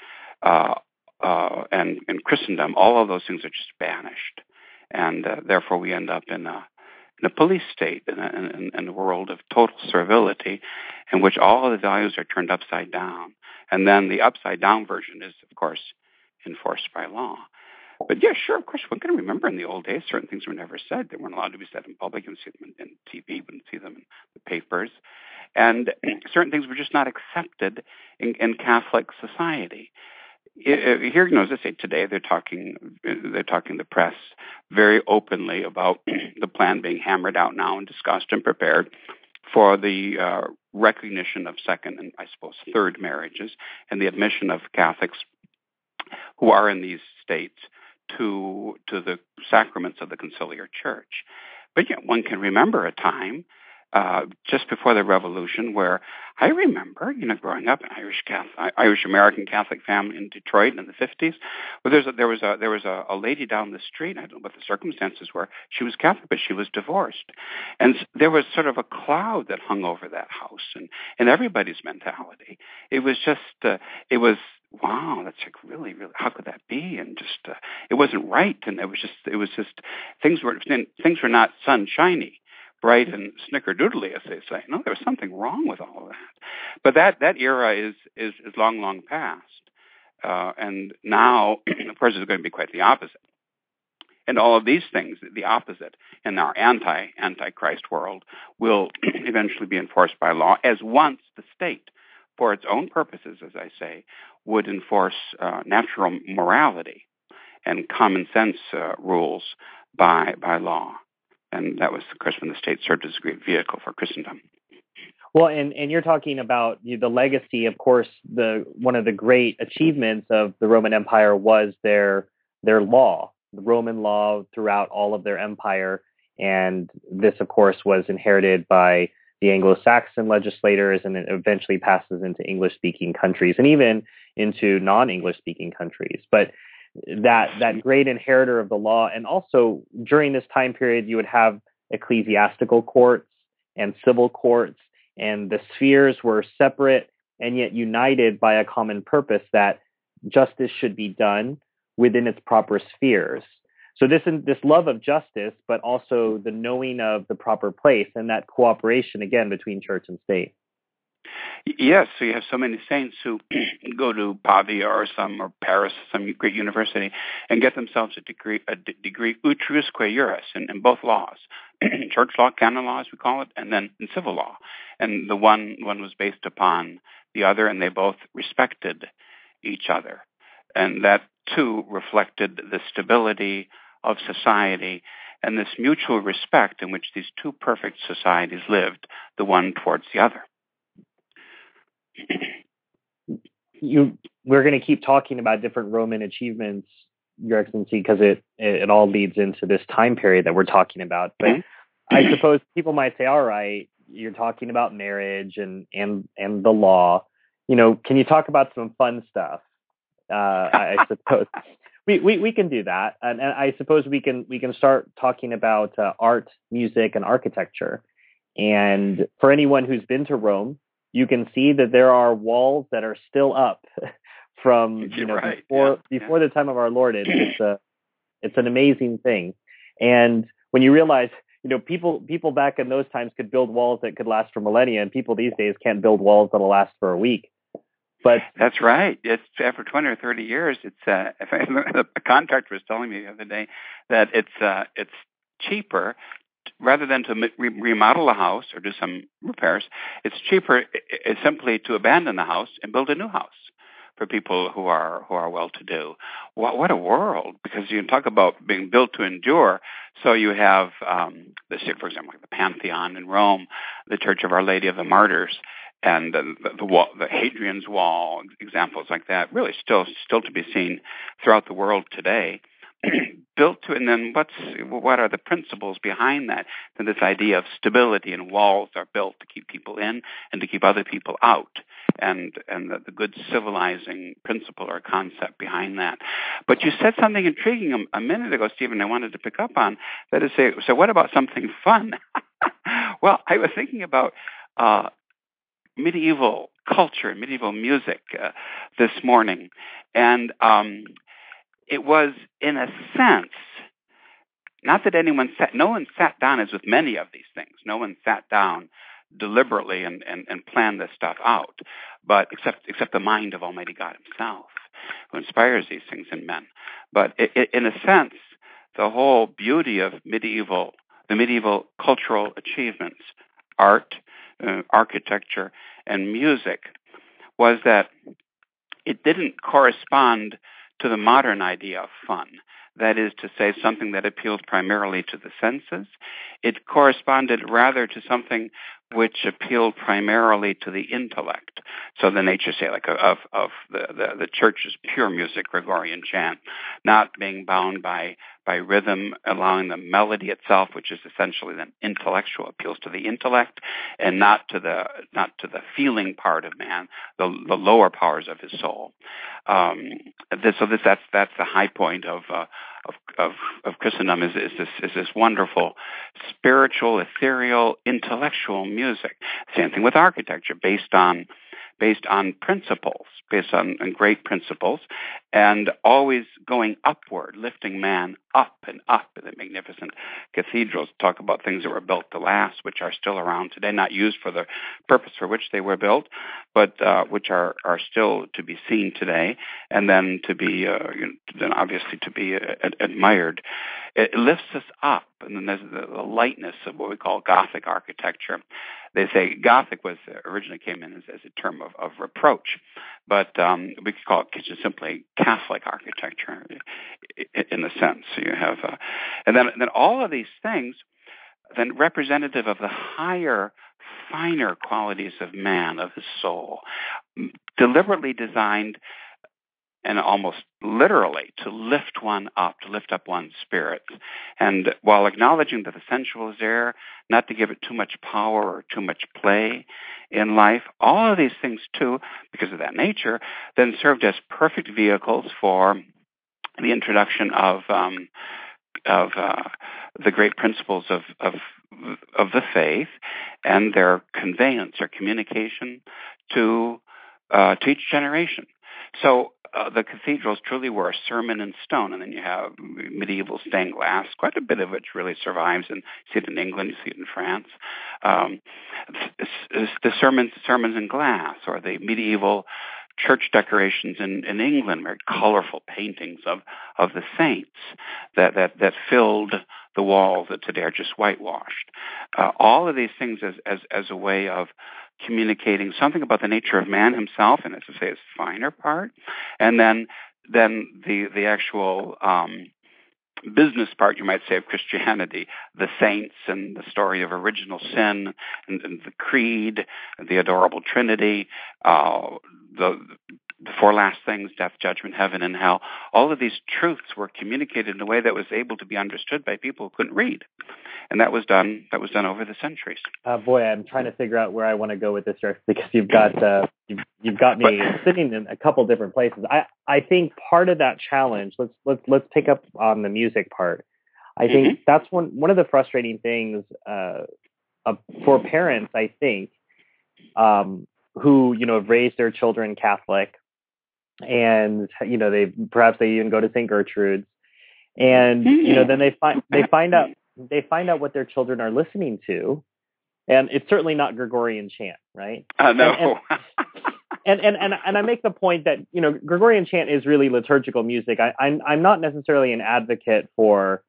uh, uh, and and Christendom, all of those things are just banished, and uh, therefore we end up in a in a police state, in a, in, in a world of total servility, in which all the values are turned upside down, and then the upside down version is, of course, enforced by law. but yeah, sure, of course, one can remember in the old days certain things were never said. They weren't allowed to be said in public. You would see them in, in TV, you wouldn't see them in the papers, and certain things were just not accepted in, in Catholic society. Here, you know, as I say today, they're talking, they're talking the press very openly about the plan being hammered out now and discussed and prepared for the uh, recognition of second and I suppose third marriages and the admission of Catholics who are in these states to to the sacraments of the conciliar church. But yet one can remember a time uh, just before the revolution where I remember, you know, growing up in Irish Catholic, Irish American Catholic family in Detroit in the 50s, where there's a, there was a there was a, a lady down the street. I don't know what the circumstances were. She was Catholic, but she was divorced, and there was sort of a cloud that hung over that house and and everybody's mentality. It was just uh, it was wow, that's like really, really, how could that be? And just, uh, it wasn't right. And it was just, it was just, things were, things were not sunshiny bright and snickerdoodly, as they say. No, there was something wrong with all of that. But that that era is is, is long, long past. Uh, and now, of course, it's going to be quite the opposite. And all of these things, the opposite, in our anti antichrist world, will eventually be enforced by law, as once the state, for its own purposes, as I say, would enforce uh, natural morality and common sense uh, rules by by law and that was, of course, when the state served as a great vehicle for Christendom. Well, and, and you're talking about the legacy. Of course, the one of the great achievements of the Roman Empire was their their law, the Roman law throughout all of their empire, and this, of course, was inherited by the Anglo-Saxon legislators, and it eventually passes into English-speaking countries, and even into non-English-speaking countries. But that that great inheritor of the law. And also during this time period, you would have ecclesiastical courts and civil courts, and the spheres were separate and yet united by a common purpose that justice should be done within its proper spheres. So this this love of justice, but also the knowing of the proper place and that cooperation again between church and state. Yes, so you have so many saints who go to Pavia or some or Paris, some great university, and get themselves a degree, a d- degree utriusque juris in, in both laws, church law, canon law, as we call it, and then in civil law. And the one one was based upon the other, and they both respected each other, and that too reflected the stability of society and this mutual respect in which these two perfect societies lived, the one towards the other you we're going to keep talking about different Roman achievements, Your Excellency, because it, it, all leads into this time period that we're talking about. But mm-hmm. I suppose people might say, "All right, you're talking about marriage and and and the law. You know, can you talk about some fun stuff?" Uh, I, I suppose we, we we can do that, and, and, I suppose we can we can start talking about uh, art, music, and architecture. And for anyone who's been to Rome, you can see that there are walls that are still up from you know right. before yeah. before yeah. the time of our Lord. It, it's a it's an amazing thing, and when you realize you know people people back in those times could build walls that could last for millennia, and people these days can't build walls that'll last for a week. But that's right. It's after twenty or thirty years. It's uh, a contractor was telling me the other day that it's uh, it's cheaper rather than to re- remodel a house or do some repairs, it's cheaper it's simply to abandon the house and build a new house for people who are who are well to do. What, what a world! Because you can talk about being built to endure. So you have um, the for example, the Pantheon in Rome, the Church of Our Lady of the Martyrs, and the the, the, wall, the Hadrian's Wall, examples like that, really still still to be seen throughout the world today. built to, and then what's what are the principles behind that? Then this idea of stability and walls are built to keep people in and to keep other people out, and and the, the good civilizing principle or concept behind that. But you said something intriguing a, a minute ago, Stephen. I wanted to pick up on that is say, so what about something fun? well, I was thinking about. Uh, medieval culture and medieval music uh, this morning, and um, it was, in a sense, not that anyone sat, no one sat down as with many of these things. No one sat down deliberately and, and, and plan this stuff out, but except except the mind of Almighty God Himself, who inspires these things in men. But it, it, in a sense, the whole beauty of medieval the medieval cultural achievements, art, uh, architecture, and music, was that it didn't correspond to the modern idea of fun. That is to say, something that appealed primarily to the senses. It corresponded rather to something which appealed primarily to the intellect. So the nature, say, like of of the, the, the church's pure music, Gregorian chant, not being bound by by rhythm, allowing the melody itself, which is essentially an intellectual appeals to the intellect, and not to the not to the feeling part of man, the the lower powers of his soul. Um, this, so this that's that's the high point of uh, of, of, of Christendom is, is this is this wonderful spiritual, ethereal, intellectual music. Same thing with architecture, based on based on principles, based on, on, great principles, and always going upward, lifting man up and up. The magnificent cathedrals talk about things that were built to last, which are still around today, not used for the purpose for which they were built, but uh, which are, are still to be seen today, and then to be, uh, you know, then obviously to be uh, admired. It lifts us up, and then there's the, lightness of what we call Gothic architecture they say Gothic was originally came in as, as a term of, of reproach, but um, we could call it just simply Catholic architecture in, a sense. So you have, uh, and then then all of these things, then representative of the higher, finer qualities of man, of his soul, deliberately designed and almost literally to lift one up, to lift up one's spirits. And while acknowledging that the sensual is there, not to give it too much power or too much play in life, all of these things too, because of that nature, then served as perfect vehicles for the introduction of um, of uh, the great principles of, of of the faith and their conveyance or communication to uh, to each generation. So uh, the cathedrals truly were a sermon in stone, and then you have medieval stained glass. Quite a bit of which really survives, and you see it in England, you see it in France. Um, the sermons, sermons in glass, or the medieval church decorations in, in England, very colorful paintings of, of the saints that, that, that filled the walls that today are just whitewashed. Uh, all of these things as, as, as a way of communicating something about the nature of man himself, and as I say, his finer part, and then then the the actual um, business part, you might say, of Christianity, the saints and the story of original sin and, and the creed, the adorable Trinity, uh, the the four last things death, judgment, heaven, and hell. All of these truths were communicated in a way that was able to be understood by people who couldn't read. And that was done that was done over the centuries. Uh, boy i'm trying to figure out where i want to go with this because you've got uh, you've, you've got me sitting in a couple different places. I i think part of that challenge let's let's let's pick up on the music part. I think mm-hmm. that's one one of the frustrating things uh, for parents i think um, who you know have raised their children catholic and you know they perhaps they even go to St. Gertrude's, and you know then they find they find out they find out what their children are listening to, and it's certainly not Gregorian chant, right? Uh, no. And, and, and and and I make the point that you know Gregorian chant is really liturgical music. I, I'm I'm not necessarily an advocate for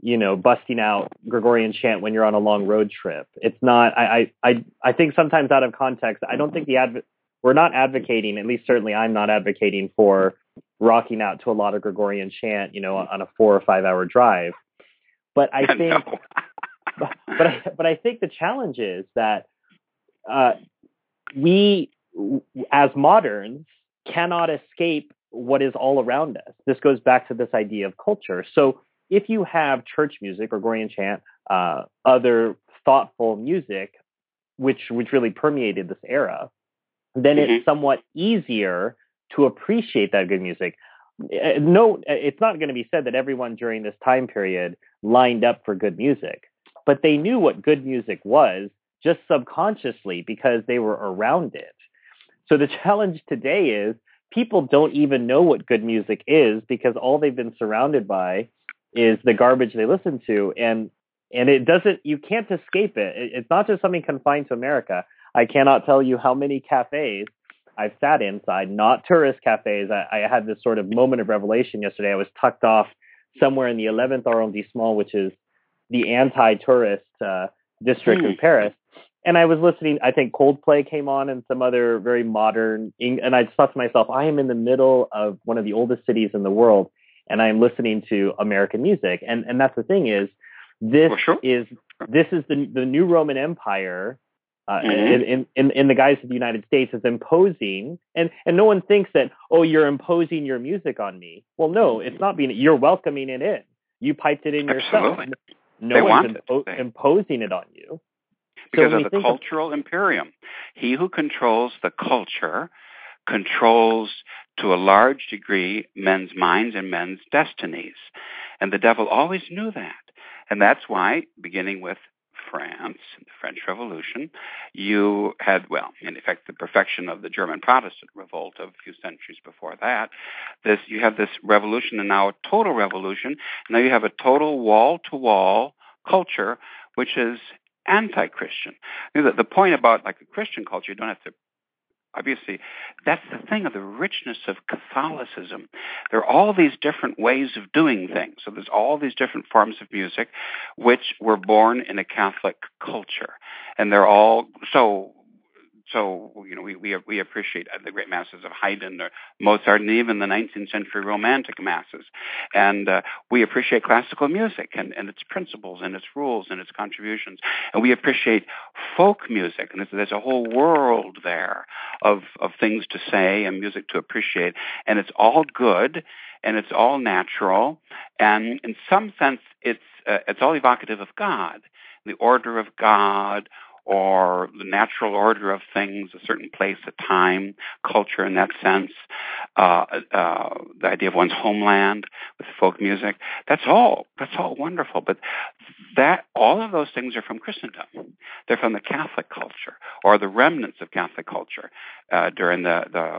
you know busting out Gregorian chant when you're on a long road trip. It's not. I I I, I think sometimes out of context. I don't think the adv- we're not advocating, at least certainly I'm not advocating for rocking out to a lot of Gregorian chant, you know, on a four or five hour drive. But I think, but, but I, but I think the challenge is that uh, we, as moderns, cannot escape what is all around us. This goes back to this idea of culture. So if you have church music, Gregorian chant, uh, other thoughtful music, which which really permeated this era, then mm-hmm. it's somewhat easier to appreciate that good music. Eh, no, it's not going to be said that everyone during this time period lined up for good music, but they knew what good music was just subconsciously because they were around it. So the challenge today is people don't even know what good music is because all they've been surrounded by is the garbage they listen to. And and it doesn't. You can't escape it. It's not just something confined to America. I cannot tell you how many cafes I've sat inside, not tourist cafes. I, I had this sort of moment of revelation yesterday. I was tucked off somewhere in the 11th arrondissement, small which is the anti-tourist uh, district mm. of Paris. And I was listening. I think Coldplay came on, and some other very modern. And I thought to myself, I am in the middle of one of the oldest cities in the world, and I am listening to American music. And and that's the thing is, this sure. is this is the the new Roman Empire uh, mm-hmm. in, in, in the guise of the United States is imposing, and, and no one thinks that, oh, you're imposing your music on me. Well, no, it's not being, you're welcoming it in. You piped it in yourself. Absolutely. No they one's impo- imposing it on you. Because so of the cultural of, imperium. He who controls the culture controls to a large degree men's minds and men's destinies. And the devil always knew that. And that's why, beginning with France, the French Revolution, you had, well, in effect, the perfection of the German Protestant revolt of a few centuries before that. This, you have this revolution, and now a total revolution. Now you have a total wall-to-wall culture, which is anti-Christian. The, the point about like a Christian culture, you don't have to obviously that's the thing of the richness of Catholicism. There are all these different ways of doing things. So there's all these different forms of music which were born in a Catholic culture. And they're all so so you know we we we appreciate the great masses of Haydn or Mozart and even the 19th century Romantic masses, and uh, we appreciate classical music and, and its principles and its rules and its contributions, and we appreciate folk music, and there's, there's a whole world there of of things to say and music to appreciate, and it's all good and it's all natural, and in some sense it's uh, it's all evocative of God, the order of God or the natural order of things, a certain place, a time, culture in that sense, uh, uh, the idea of one's homeland with folk music. That's all. That's all wonderful. But that all of those things are from Christendom. They're from the Catholic culture or the remnants of Catholic culture uh, during the, the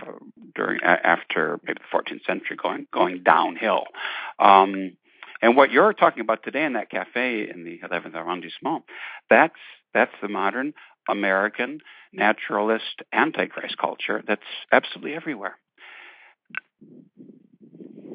during after maybe the 14th century, going going downhill. Um, and what you're talking about today in that cafe in the 11th arrondissement, that's that's the modern American naturalist antichrist culture that's absolutely everywhere.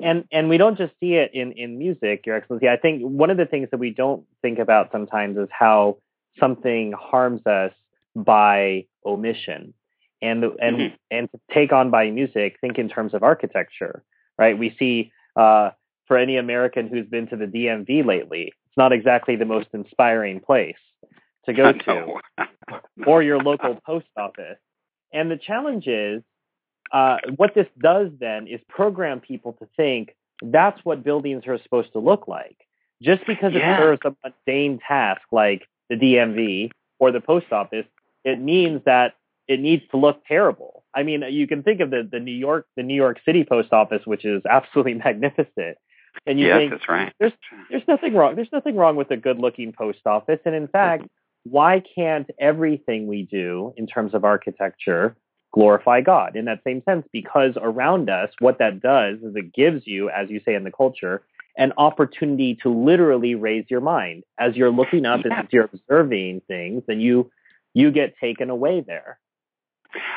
And and we don't just see it in in music, Your Excellency. I think one of the things that we don't think about sometimes is how something harms us by omission. And and mm-hmm. and to take on by music, think in terms of architecture, right? We see uh, for any American who's been to the DMV lately, it's not exactly the most inspiring place to go to, or your local post office. And the challenge is, uh, what this does then is program people to think that's what buildings are supposed to look like. Just because yeah. it serves a mundane task like the DMV or the post office, it means that it needs to look terrible. I mean, you can think of the, the New York the New York City post office, which is absolutely magnificent. And you yes, think that's right. There's there's nothing wrong. There's nothing wrong with a good looking post office. And in fact, why can't everything we do in terms of architecture glorify God in that same sense? Because around us, what that does is it gives you, as you say in the culture, an opportunity to literally raise your mind as you're looking up yeah. as you're observing things, and you you get taken away there.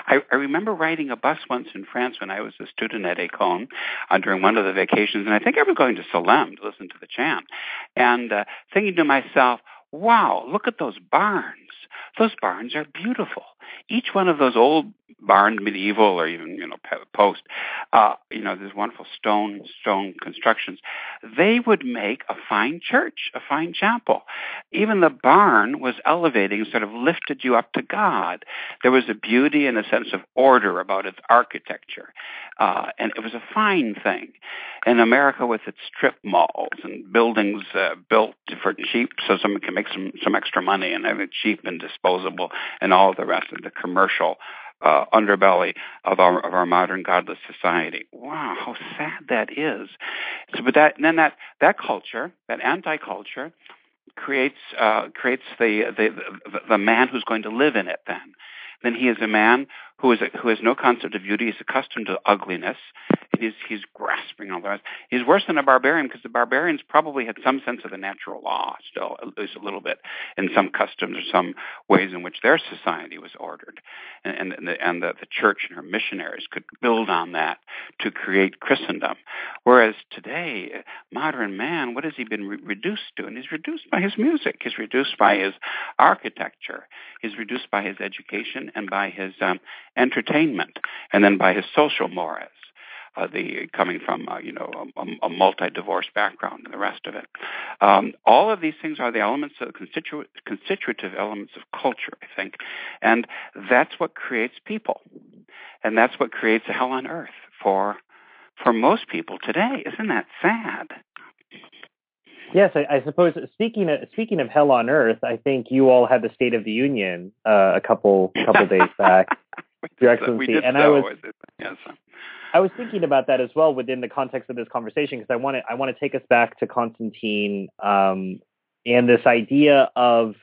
I, I remember riding a bus once in France when I was a student at Écône uh, during one of the vacations, and I think I was going to Solesmes to listen to the chant, and uh, thinking to myself, wow, look at those barns. Those barns are beautiful. Each one of those old barn, medieval or even you know post, uh, you know, these wonderful stone stone constructions. They would make a fine church, a fine chapel. Even the barn was elevating, sort of lifted you up to God. There was a beauty and a sense of order about its architecture, uh, and it was a fine thing. In America, with its strip malls and buildings uh, built for cheap, so someone can make some some extra money and have it cheap and disposable, and all the rest the commercial uh, underbelly of our of our modern godless society. Wow, how sad that is. So, but that then that that culture, that anti-culture, creates uh, creates the, the the the man who's going to live in it. Then, then he is a man who is who has no concept of beauty. He's accustomed to ugliness. He's grasping all rest. He's worse than a barbarian because the barbarians probably had some sense of the natural law still, at least a little bit, in some customs or some ways in which their society was ordered, and and the, and the, the church and her missionaries could build on that to create Christendom. Whereas today, modern man, what has he been re- reduced to? And he's reduced by his music. He's reduced by his architecture. He's reduced by his education and by his um, entertainment, and then by his social mores uh, the coming from uh, you know a, a multi-divorce background and the rest of it. Um, all of these things are the elements of constitu- constitutive elements of culture, I think, and that's what creates people, and that's what creates a hell on earth for for most people today. Isn't that sad? Yes, I, I suppose. Speaking of speaking of hell on earth, I think you all had the State of the Union uh, a couple couple days back, Your Excellency, and so, I was yes. I was thinking about that as well within the context of this conversation because I want to I want to take us back to Constantine um, and this idea of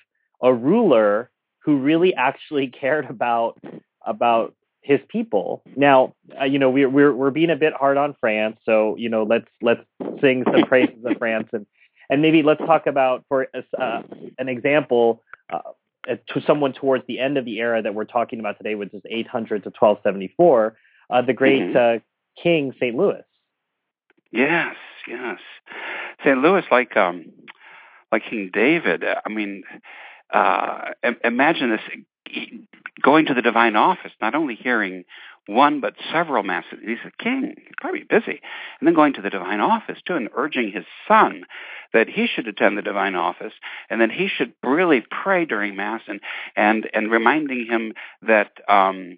a ruler who really actually cared about about his people. Now, uh, you know, we're we're we're being a bit hard on France, so you know, let's let's sing some praises of France and and maybe let's talk about for uh, an example. Uh, to someone towards the end of the era that we're talking about today, which is 800 to 1274, uh, the great mm-hmm. uh, King St. Louis. Yes, yes, St. Louis, like um, like King David. I mean, uh, imagine this: going to the divine office, not only hearing one but several masses. He's a king, he's probably busy. And then going to the divine office too and urging his son that he should attend the divine office and that he should really pray during mass and and and reminding him that um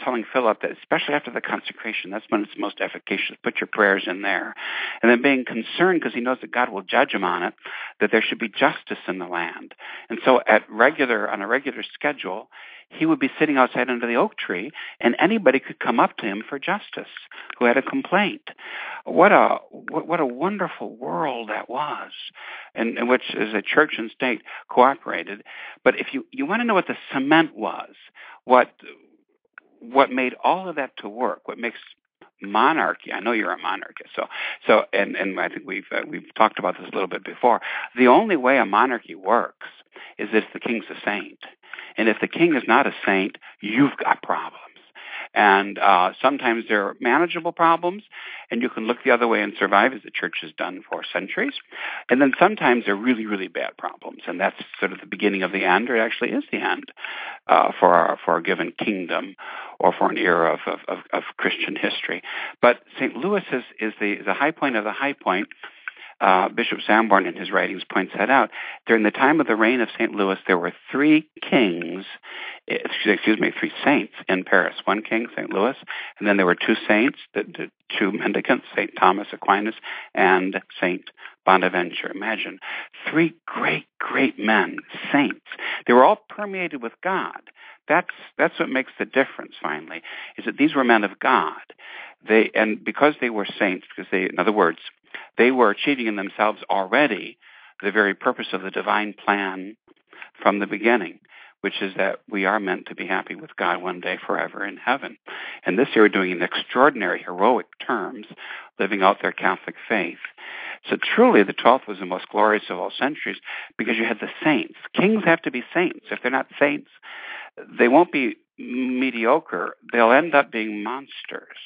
telling Philip that especially after the consecration, that's when it's most efficacious. Put your prayers in there. And then being concerned because he knows that God will judge him on it, that there should be justice in the land. And so at regular on a regular schedule, he would be sitting outside under the oak tree, and anybody could come up to him for justice who had a complaint. What a what a wonderful world that was, in, in which as a church and state cooperated. But if you you want to know what the cement was, what what made all of that to work, what makes monarchy. I know you're a monarchist, so so and and I think we've uh, we've talked about this a little bit before. The only way a monarchy works is if the king's a saint. And if the king is not a saint, you've got problems. And uh, sometimes they're manageable problems, and you can look the other way and survive, as the church has done for centuries. And then sometimes they're really, really bad problems, and that's sort of the beginning of the end, or it actually is the end uh, for our, for a given kingdom or for an era of, of, of, Christian history. But St. Louis is, is the, the high point of the high point uh, Bishop Sanborn in his writings points that out. During the time of the reign of St. Louis, there were three kings, excuse me, three saints in Paris. One king, St. Louis, and then there were two saints, the, the two mendicants, St. Thomas Aquinas and St. Bonaventure. Imagine three great, great men, saints. They were all permeated with God. That's that's what makes the difference. Finally, is that these were men of God. They and because they were saints, because they, in other words, they were achieving in themselves already the very purpose of the divine plan from the beginning, which is that we are meant to be happy with God one day forever in heaven. And this they were doing in extraordinary heroic terms, living out their Catholic faith. So truly the 12th was the most glorious of all centuries because you had the saints. Kings have to be saints. If they're not saints, they won't be mediocre. They'll end up being monsters.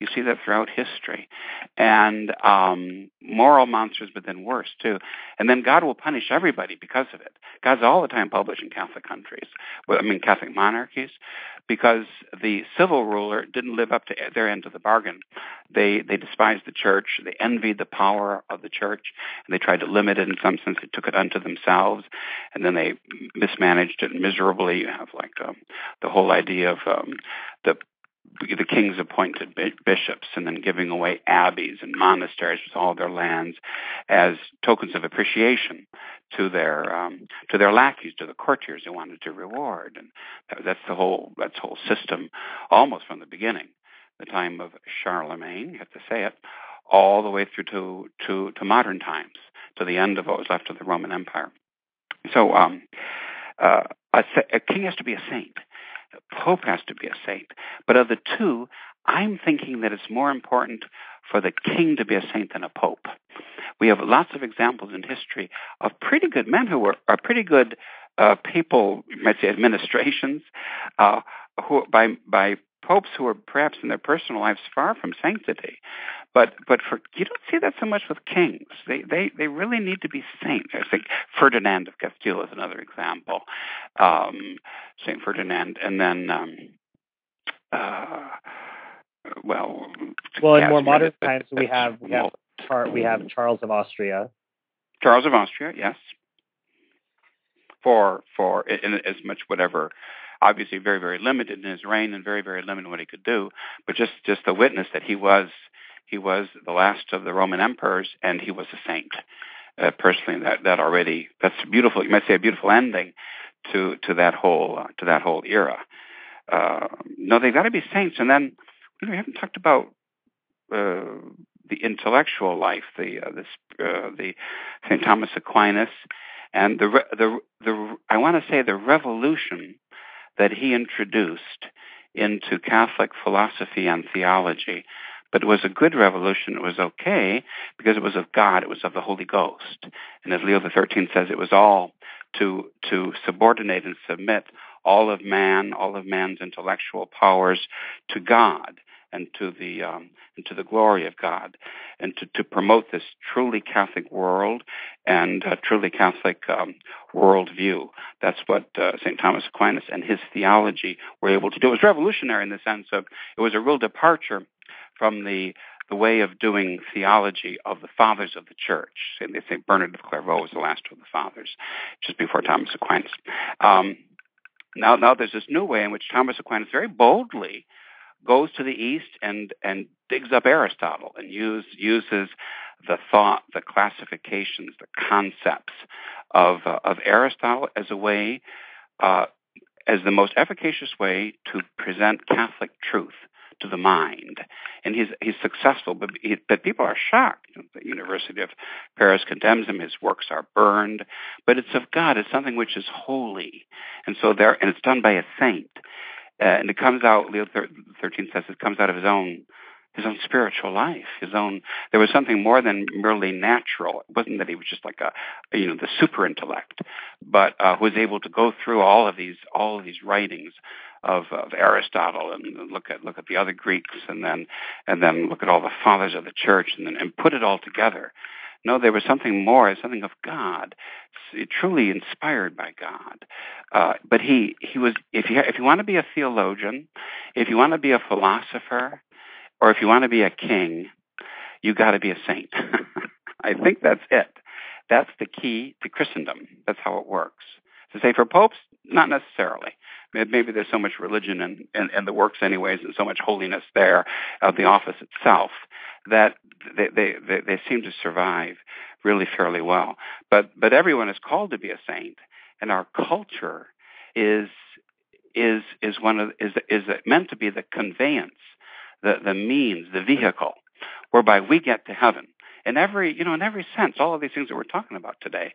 You see that throughout history. And um, moral monsters, but then worse too. And then God will punish everybody because of it. God's all the time publishing Catholic countries, well, I mean Catholic monarchies, because the civil ruler didn't live up to their end of the bargain. They they despised the church. They envied the power of the church, and they tried to limit it in some sense. They took it unto themselves, and then they mismanaged it miserably. You have like um, the whole idea of um, the the kings appointed bishops and then giving away abbeys and monasteries with all their lands as tokens of appreciation to their um, to their lackeys, to the courtiers they wanted to reward, and that, that's the whole that's whole system almost from the beginning, the time of Charlemagne, you have to say it, all the way through to to, to modern times, to the end of what was left of the Roman Empire. So um, uh, a, a king has to be a saint Pope has to be a saint. But of the two, I'm thinking that it's more important for the king to be a saint than a pope. We have lots of examples in history of pretty good men who were are pretty good uh, you might say, administrations, uh, who by by popes who are perhaps in their personal lives far from sanctity. But but for you don't see that so much with kings. They they they really need to be saints. I think Ferdinand of Castile is another example. Um, Saint Ferdinand, and then um, uh, well, well, in more modern times we have we have Char- we have Charles of Austria. Charles of Austria, yes. For for in, as much whatever obviously very very limited in his reign and very very limited in what he could do but just just the witness that he was he was the last of the roman emperors and he was a saint uh, personally that that already that's beautiful you might say a beautiful ending to to that whole uh, to that whole era uh, no they've got to be saints and then we haven't talked about uh, the intellectual life the uh, this uh, the St Thomas Aquinas and the the the I want to say the revolution that he introduced into Catholic philosophy and theology. But it was a good revolution. It was okay because it was of God. It was of the Holy Ghost. And as Leo XIII says, it was all to to subordinate and submit all of man, all of man's intellectual powers to God and to the um, and to the glory of God, and to, to promote this truly Catholic world and truly Catholic um, worldview. That's what uh, St. Thomas Aquinas and his theology were able to do. It was revolutionary in the sense of it was a real departure from the the way of doing theology of the fathers of the church. And They say Bernard of Clairvaux was the last of the fathers, just before Thomas Aquinas. Um, now, now there's this new way in which Thomas Aquinas very boldly goes to the east and and digs up Aristotle and use, uses the thought, the classifications, the concepts of uh, of Aristotle as a way, uh, as the most efficacious way to present Catholic truth to the mind, and he's he's successful. But he, but people are shocked. The University of Paris condemns him. His works are burned. But it's of God. It's something which is holy, and so there, and it's done by a saint. Uh, and it comes out. Leo thirteen says it comes out of his own his own spiritual life, his own. There was something more than merely natural. It wasn't that he was just like a, you know, the super intellect, but uh, was able to go through all of these all of these writings of, of Aristotle and look at look at the other Greeks and then and then look at all the fathers of the church and then and put it all together. No, there was something more, something of God, truly inspired by God. Uh, but he he was if you if you want to be a theologian, if you want to be a philosopher, or if you want to be a king, you got to be a saint. I think that's it. That's the key to Christendom. That's how it works. To say for popes, not necessarily. Maybe there's so much religion in, in, in the works, anyways, and so much holiness there of the office itself that they, they, they, they seem to survive really fairly well. But but everyone is called to be a saint, and our culture is is is one of is is meant to be the conveyance the, the means, the vehicle whereby we get to heaven. In every, you know, in every sense, all of these things that we're talking about today,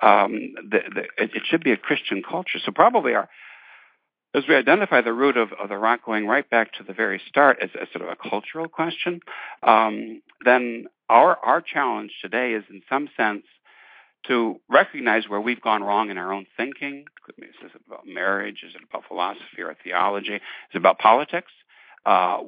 um, the, the, it, it, should be a Christian culture. So probably our, as we identify the root of, of the rock going right back to the very start as, as sort of a cultural question, um, then our our challenge today is in some sense to recognize where we've gone wrong in our own thinking. Is it about marriage? Is it about philosophy or theology? Is it about politics? Uh,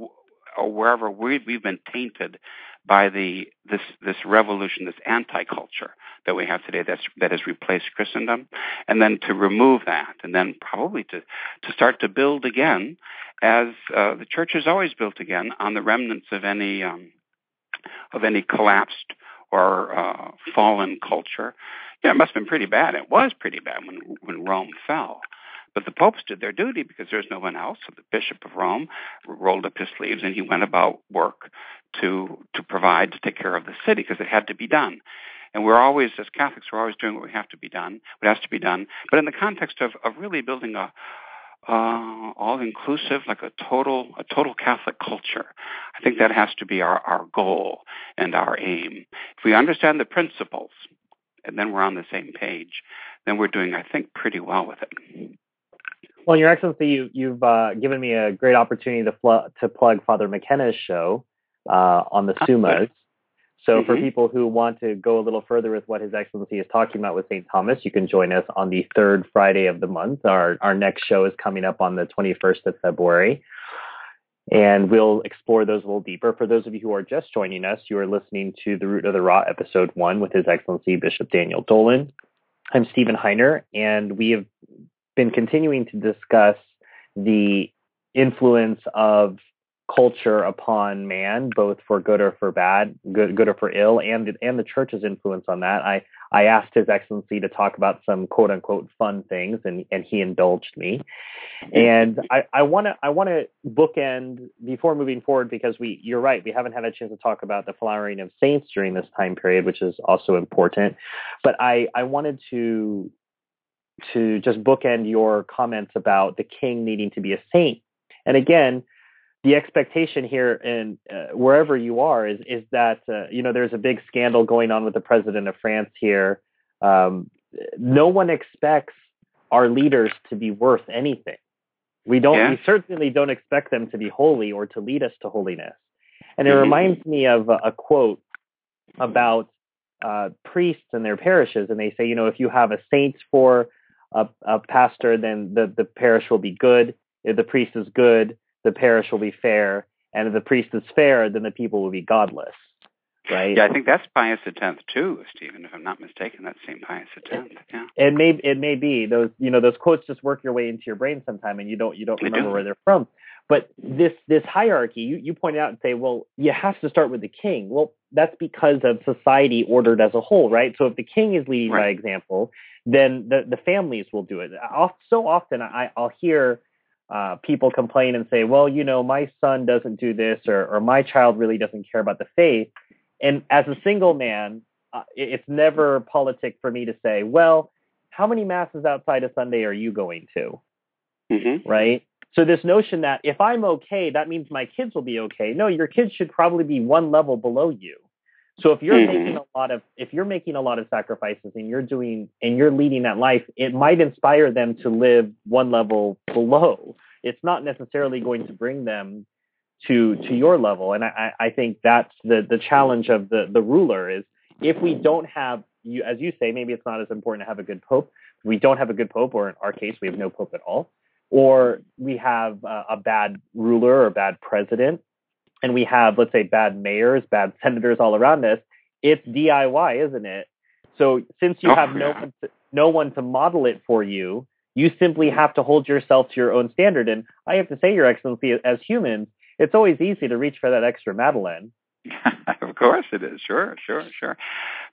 or wherever we, we've been tainted by the this this revolution, this anti-culture that we have today that's, that has replaced Christendom, and then to remove that, and then probably to to start to build again, as uh, the church has always built again on the remnants of any um, of any collapsed or uh, fallen culture. Yeah, it must have been pretty bad. It was pretty bad when when Rome fell. But the popes did their duty because there's no one else. So the Bishop of Rome rolled up his sleeves and he went about work to to provide to take care of the city because it had to be done. And we're always, as Catholics, we're always doing what we have to be done, what has to be done. But in the context of, of really building a uh, all inclusive, like a total a total Catholic culture. I think that has to be our, our goal and our aim. If we understand the principles and then we're on the same page, then we're doing, I think, pretty well with it. Well, Your Excellency, you, you've uh, given me a great opportunity to, fl- to plug Father McKenna's show uh, on the Oh, Sumas. So, for Mhm. people who want to go a little further with what His Excellency is talking about with St. Thomas, you can join us on the third Friday of the month. Our, our next show is coming up on the 21st of February. And we'll explore those a little deeper. For those of you who are just joining us, you are listening to The Root of the Raw, episode one, with His Excellency Bishop Daniel Dolan. I'm Stephen Heiner, and we have been continuing to discuss the influence of culture upon man, both for good or for bad, good, good or for ill, and the, and the church's influence on that. I I asked His Excellency to talk about some quote unquote fun things, and and he indulged me. And I I want to I want to bookend before moving forward because we you're right we haven't had a chance to talk about the flowering of saints during this time period, which is also important. But I I wanted to to just bookend your comments about the king needing to be a saint. And again, the expectation here and uh, wherever you are is is that uh, you know there's a big scandal going on with the president of France here. Um, no one expects our leaders to be worth anything. We don't. Yeah. We certainly don't expect them to be holy or to lead us to holiness. And it Mhm. reminds me of a, a quote about uh, priests and their parishes, and they say, you know, if you have a saint for a, a pastor, then the, the parish will be good. If the priest is good, the parish will be fair. And if the priest is fair, then the people will be godless. Right? Yeah, I think that's Pius X too, Stephen. If I'm not mistaken, that's Saint Pius X. Yeah. It may it may be those you know those quotes just work your way into your brain sometime, and you don't you don't They remember do. where they're from. But this this hierarchy, you you point out and say, well, you have to start with the king. Well, that's because of society ordered as a whole, right? So if the king is leading by example, then the the families will do it. I'll, so often I I'll hear uh, people complain and say, well, you know, my son doesn't do this, or or my child really doesn't care about the faith. And as a single man, uh, it's never politic for me to say, well, how many masses outside of Sunday are you going to? hmm Right. So this notion that if I'm okay, that means my kids will be okay. No, your kids should probably be one level below you. So if you're Mhm. making a lot of if you're making a lot of sacrifices and you're doing and you're leading that life, it might inspire them to live one level below. It's not necessarily going to bring them to to your level. And I, I I think that's the the challenge of the the ruler is if we don't have you as you say, maybe it's not as important to have a good pope. We don't have a good pope, or in our case, we have no pope at all or we have uh, a bad ruler or bad president, and we have, let's say, bad mayors, bad senators all around us, it's DIY, isn't it? So since you Oh, have no yeah. one to, no one to model it for you, you simply have to hold yourself to your own standard. And I have to say, Your Excellency, as humans, it's always easy to reach for that extra Madeleine. of course it is. Sure, sure, sure.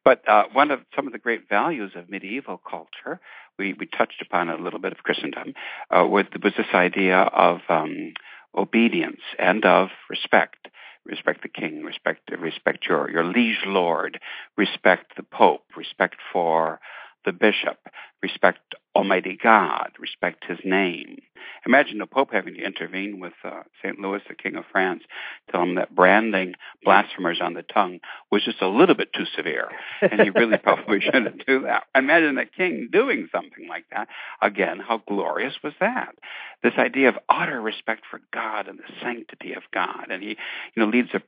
But uh, one of some of the great values of medieval culture, we, we touched upon a little bit of Christendom, uh, was, was this idea of um, obedience and of respect. Respect the king, respect respect your, your liege lord, respect the pope, respect for the bishop, respect Almighty God, respect his name. Imagine the Pope having to intervene with uh, St. Louis, the King of France, tell him that branding blasphemers on the tongue was just a little bit too severe, and he really probably shouldn't do that. Imagine the king doing something like that. Again, how glorious was that? This idea of utter respect for God and the sanctity of God, and he, you know, leads a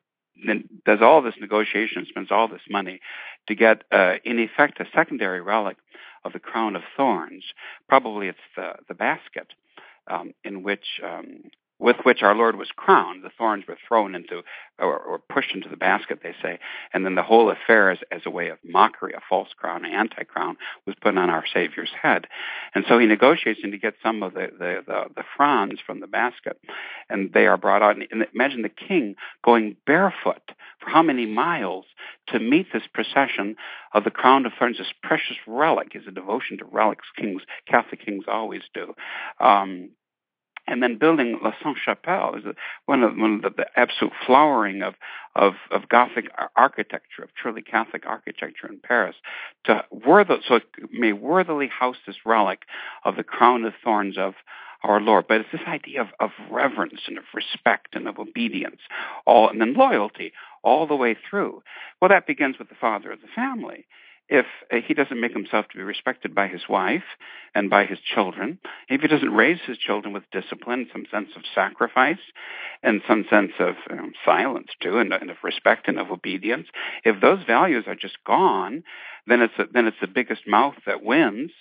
does all this negotiation, spends all this money to get, uh, in effect, a secondary relic of the crown of thorns. Probably it's the the basket um, in which um, with which our Lord was crowned. The thorns were thrown into or, or pushed into the basket, they say, and then the whole affair, as, as a way of mockery, a false crown, an anti-crown, was put on our Savior's head. And so he negotiates and to get some of the, the, the, the fronds from the basket, and they are brought out. And imagine the king going barefoot for how many miles to meet this procession of the crown of thorns, this precious relic. Is a devotion to relics. Kings, Catholic kings always do. Um, and then building La Sainte Chapelle is one of, one of the, the absolute flowering of, of, of Gothic architecture, of truly Catholic architecture in Paris, to worth, so it may worthily house this relic of the crown of thorns of our Lord. But it's this idea of, of reverence and of respect and of obedience, all and then loyalty all the way through. Well, that begins with the father of the family. If uh, he doesn't make himself to be respected by his wife and by his children, if he doesn't raise his children with discipline, some sense of sacrifice, and some sense of um, silence too, and, and, of respect and of obedience, if those values are just gone, then it's a, then it's the biggest mouth that wins.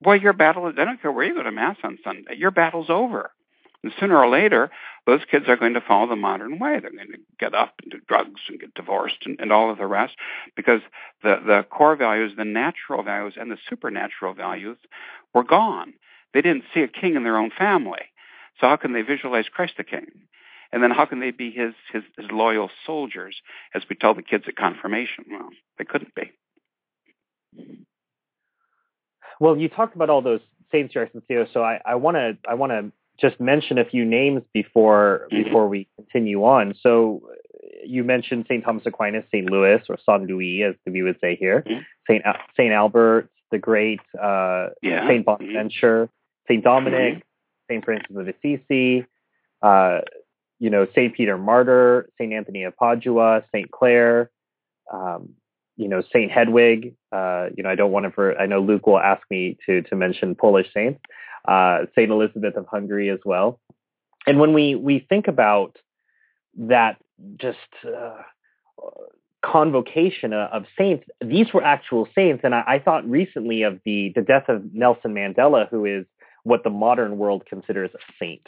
Boy, your battle. I don't care where you go to mass on Sunday. Your battle's over. And sooner or later, those kids are going to follow the modern way. They're going to get up and do drugs and get divorced and, and all of the rest because the, the core values, the natural values, and the supernatural values were gone. They didn't see a king in their own family. So how can they visualize Christ the king? And then how can they be his, his, his loyal soldiers, as we tell the kids at confirmation? Well, they couldn't be. Well, you talked about all those saints, so I want to I want to just mention a few names before mm-hmm. before we continue on. So you mentioned St. Thomas Aquinas, St. Louis, or Saint Louis, as we would say here, mm-hmm. St. St. Albert the Great, uh, yeah. St. Bonaventure, mm-hmm. St. Dominic, St. Francis of Assisi, uh, you know, St. Peter Martyr, St. Anthony of Padua, St. Clare, um, you know, St. Hedwig. Uh, you know, I don't want to. For, I know Luke will ask me to to mention Polish saints uh, Saint Elizabeth of Hungary as well. And when we we think about that, just uh, convocation of saints, these were actual saints. And I, I thought recently of the the death of Nelson Mandela, who is what the modern world considers a saint,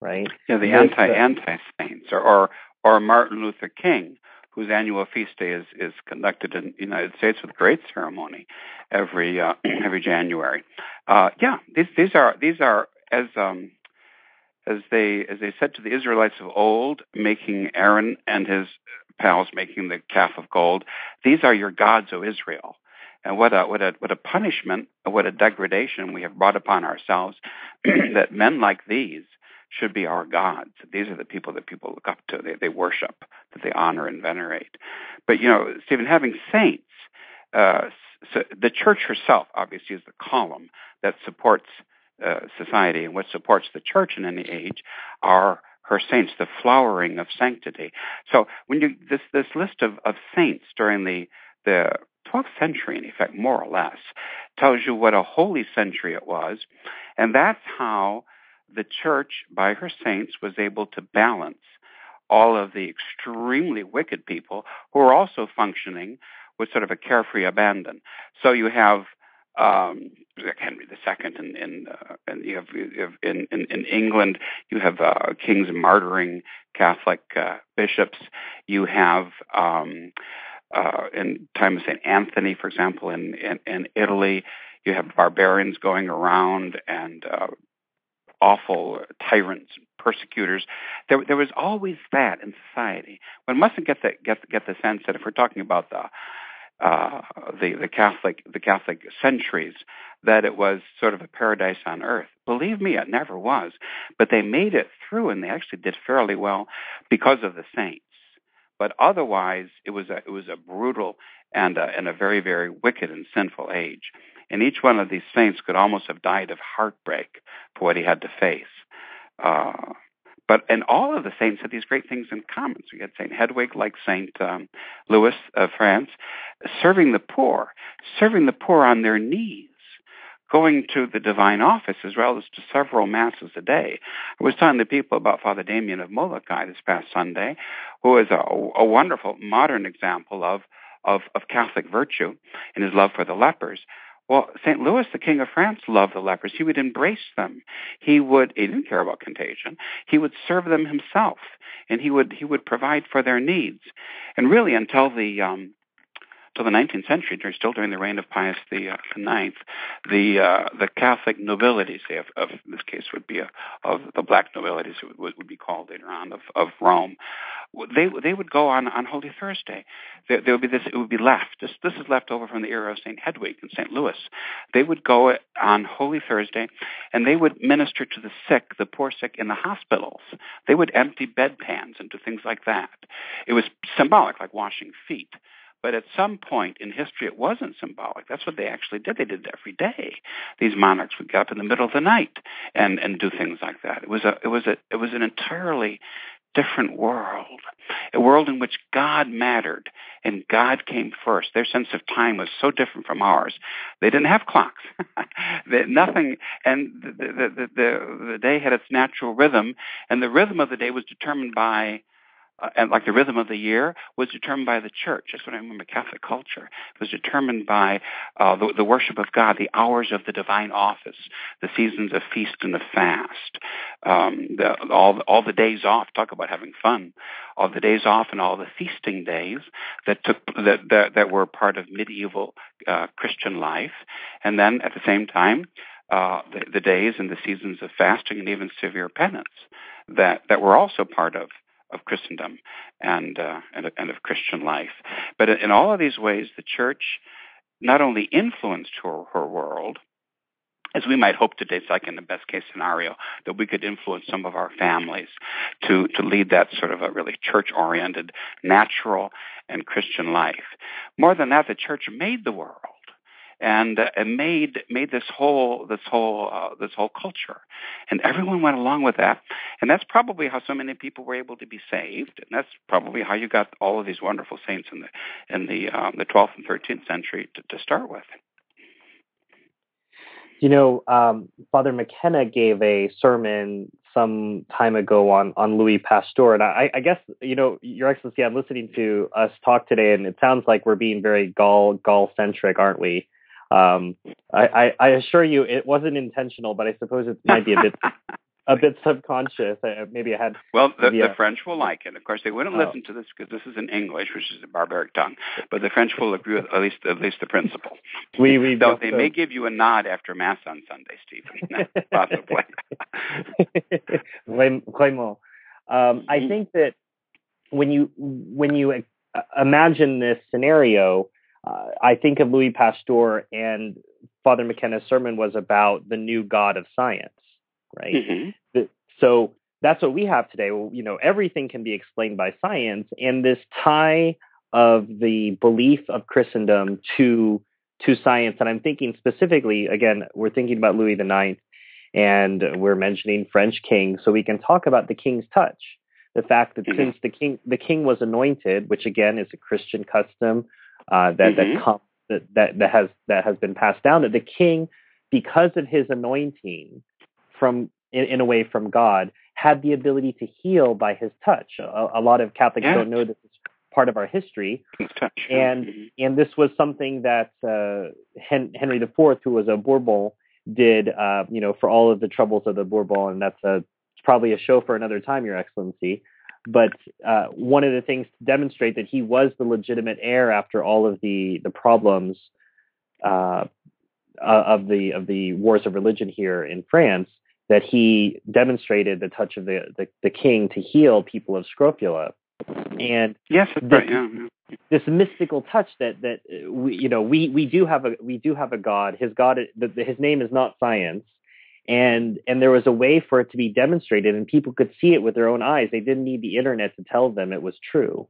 right? Yeah, the anti anti saints, or, or or Martin Luther King, whose annual feast day is, is conducted in the United States with great ceremony every uh, every January. Uh, yeah, these these are these are as um, as they as they said to the Israelites of old, making Aaron and his pals making the calf of gold. These are your gods, O Israel. And what a what a what a punishment, what a degradation we have brought upon ourselves that men like these should be our gods. These are the people that people look up to, they, they worship, that they honor and venerate. But, you know, Stephen, having saints, uh, so the church herself obviously is the column that supports uh, society and what supports the church in any age are her saints, the flowering of sanctity. So when you this this list of, of saints during the the 12th century, in effect, more or less, tells you what a holy century it was, and that's how the church, by her saints, was able to balance all of the extremely wicked people who are also functioning with sort of a carefree abandon. So you have um, Henry II in, in uh, and you have, you have in, in, in England you have uh, kings martyring Catholic uh, bishops. You have um, uh, in time of Saint Anthony, for example, in, in, in Italy, you have barbarians going around and uh, awful tyrants, persecutors. There, there was always that in society. One mustn't get the get get the sense that if we're talking about the uh, the the Catholic the Catholic centuries that it was sort of a paradise on earth. Believe me, it never was. But they made it through, and they actually did fairly well because of the saints. But otherwise, it was a it was a brutal and a, and a very very wicked and sinful age. And each one of these saints could almost have died of heartbreak for what he had to face. Uh, but and all of the saints had these great things in common. So you had Saint Hedwig, like Saint um, Louis of France, serving the poor, serving the poor on their knees, going to the divine office as well as to several masses a day. I was telling the people about Father Damien of Molokai this past Sunday, who is a, a wonderful modern example of, of, of Catholic virtue in his love for the lepers. Well, St. Louis, the king of France, loved the lepers. He would embrace them. He would he didn't care about contagion. He would serve them himself, and he would he would provide for their needs. And really, until the um, till the 19th century, during, still during the reign of Pius the, uh, the Ninth, the uh, the Catholic nobility, say of, of this case would be a, of the black nobilities, would, would be called later on of, of Rome. They they would go on on Holy Thursday. There, there would be this. It would be left. This this is left over from the era of Saint Hedwig and Saint Louis. They would go on Holy Thursday, and they would minister to the sick, the poor sick in the hospitals. They would empty bedpans and do things like that. It was symbolic, like washing feet. But at some point in history, it wasn't symbolic. That's what they actually did. They did it every day. These monarchs would get up in the middle of the night and and do things like that. It was a it was a it was an entirely different world, a world in which God mattered and God came first. Their sense of time was so different from ours. They didn't have clocks. nothing, and the, the, the, the day had its natural rhythm, and the rhythm of the day was determined by uh, and like the rhythm of the year was determined by the church. That's what I remember. Catholic culture it was determined by uh, the, the, worship of God, the hours of the divine office, the seasons of feast and of fast, um, the, all all the days off. Talk about having fun. All the days off and all the feasting days that took that that, that were part of medieval uh, Christian life, and then at the same time. Uh, the, the days and the seasons of fasting and even severe penance that, that were also part of of Christendom and, uh, and, and of Christian life. But in all of these ways, the church not only influenced her, her world, as we might hope today, it's like in the best case scenario, that we could influence some of our families to, to lead that sort of a really church oriented, natural, and Christian life. More than that, the church made the world and, uh, and made made this whole this whole uh, this whole culture, and everyone went along with that, and that's probably how so many people were able to be saved, and that's probably how you got all of these wonderful saints in the in the um, the 12th and 13th century to, to start with. You know, um, Father McKenna gave a sermon some time ago on on Louis Pasteur, and I, I, guess you know, Your Excellency, I'm listening to us talk today, and it sounds like we're being very Gaul Gaul centric, aren't we? Um, I, I, I, assure you, it wasn't intentional, but I suppose it might be a bit a bit subconscious. Uh, maybe I had. Well, the, the French will like it. Of course, they wouldn't oh. listen to this because this is in English, which is a barbaric tongue. But the French will agree with at least at least the principle. We we Though they so. may give you a nod after mass on Sunday, Stephen. Possibly. Um, I mm-hmm. think that when you when you uh, imagine this scenario, uh, I think of Louis Pasteur and Father McKenna's sermon was about the new God of science, right? Mm-hmm. The, so that's what we have today. Well, you know, everything can be explained by science, and this tie of the belief of Christendom to to science. And I'm thinking specifically, again, we're thinking about Louis IX, and we're mentioning French kings, so we can talk about the king's touch. The fact that mm-hmm. since the king the king was anointed, which again is a Christian custom, uh, that mm-hmm. that, that that that has that has been passed down. That the king, because of his anointing from in, in a way from God, had the ability to heal by his touch. A, a lot of Catholics yeah. don't know this is part of our history, and mm-hmm. and this was something that uh, Henry IV, who was a Bourbon, did. Uh, you know, for all of the troubles of the Bourbon, and that's a probably a show for another time, Your Excellency. But uh, one of the things to demonstrate that he was the legitimate heir after all of the the problems uh, of the of the wars of religion here in France, that he demonstrated the touch of the the, the king to heal people of scrofula, and yes, this, right, yeah. this mystical touch that that uh, we you know we we do have a we do have a god. His god, his name is not science and and there was a way for it to be demonstrated and people could see it with their own eyes. They didn't need the internet to tell them it was true.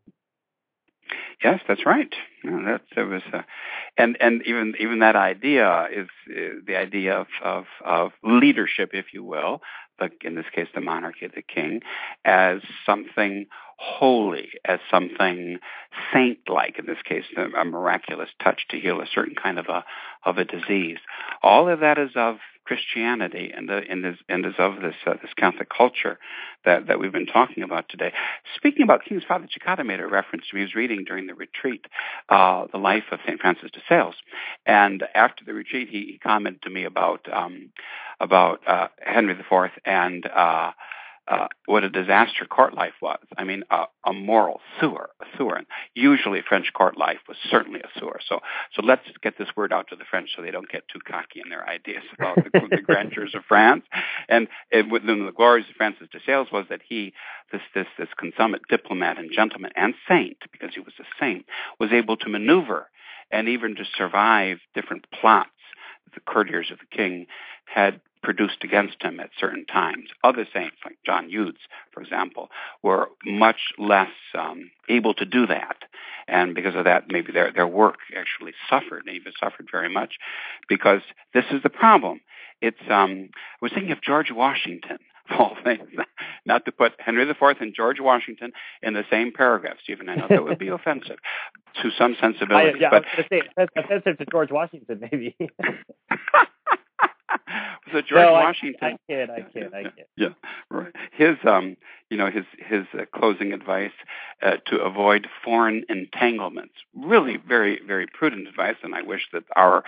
Yes that's right. It was uh, and and even even that idea is uh, the idea of, of of leadership if you will like in this case the monarchy the king as something holy as something saint like in this case a miraculous touch to heal a certain kind of a of a disease. All of that is of Christianity and the and is, and is of this uh, this Catholic culture that, that we've been talking about today. Speaking about kings, Father Cekada made a reference to me. He was reading during the retreat uh, the life of Saint Francis de Sales, and after the retreat, he, he commented to me about um, about uh, Henry IV and uh, uh, what a disaster court life was. I mean, uh, a moral sewer, a sewer. And usually, French court life was certainly a sewer. So, so let's get this word out to the French so they don't get too cocky in their ideas about the, the grandeurs of France. And it, within the glories of Francis de Sales was that he, this this this consummate diplomat and gentleman and saint, because he was a saint, was able to maneuver and even to survive different plots the courtiers of the king had produced against him at certain times. Other saints, like John Eudes, for example, were much less um, able to do that. And because of that, maybe their, their work actually suffered, and even suffered very much, because this is the problem. It's um, I was thinking of George Washington, of all things, not to put Henry IV and George Washington in the same paragraph, Stephen. I know that would be offensive to some sensibilities. I, yeah, but I was going to say offensive to George Washington, maybe. so George no, Washington. I, I kid, I kid, I kid. Yeah, right. His, um, you know, his his uh, closing advice uh, to avoid foreign entanglements. Really, very, very prudent advice, and I wish that our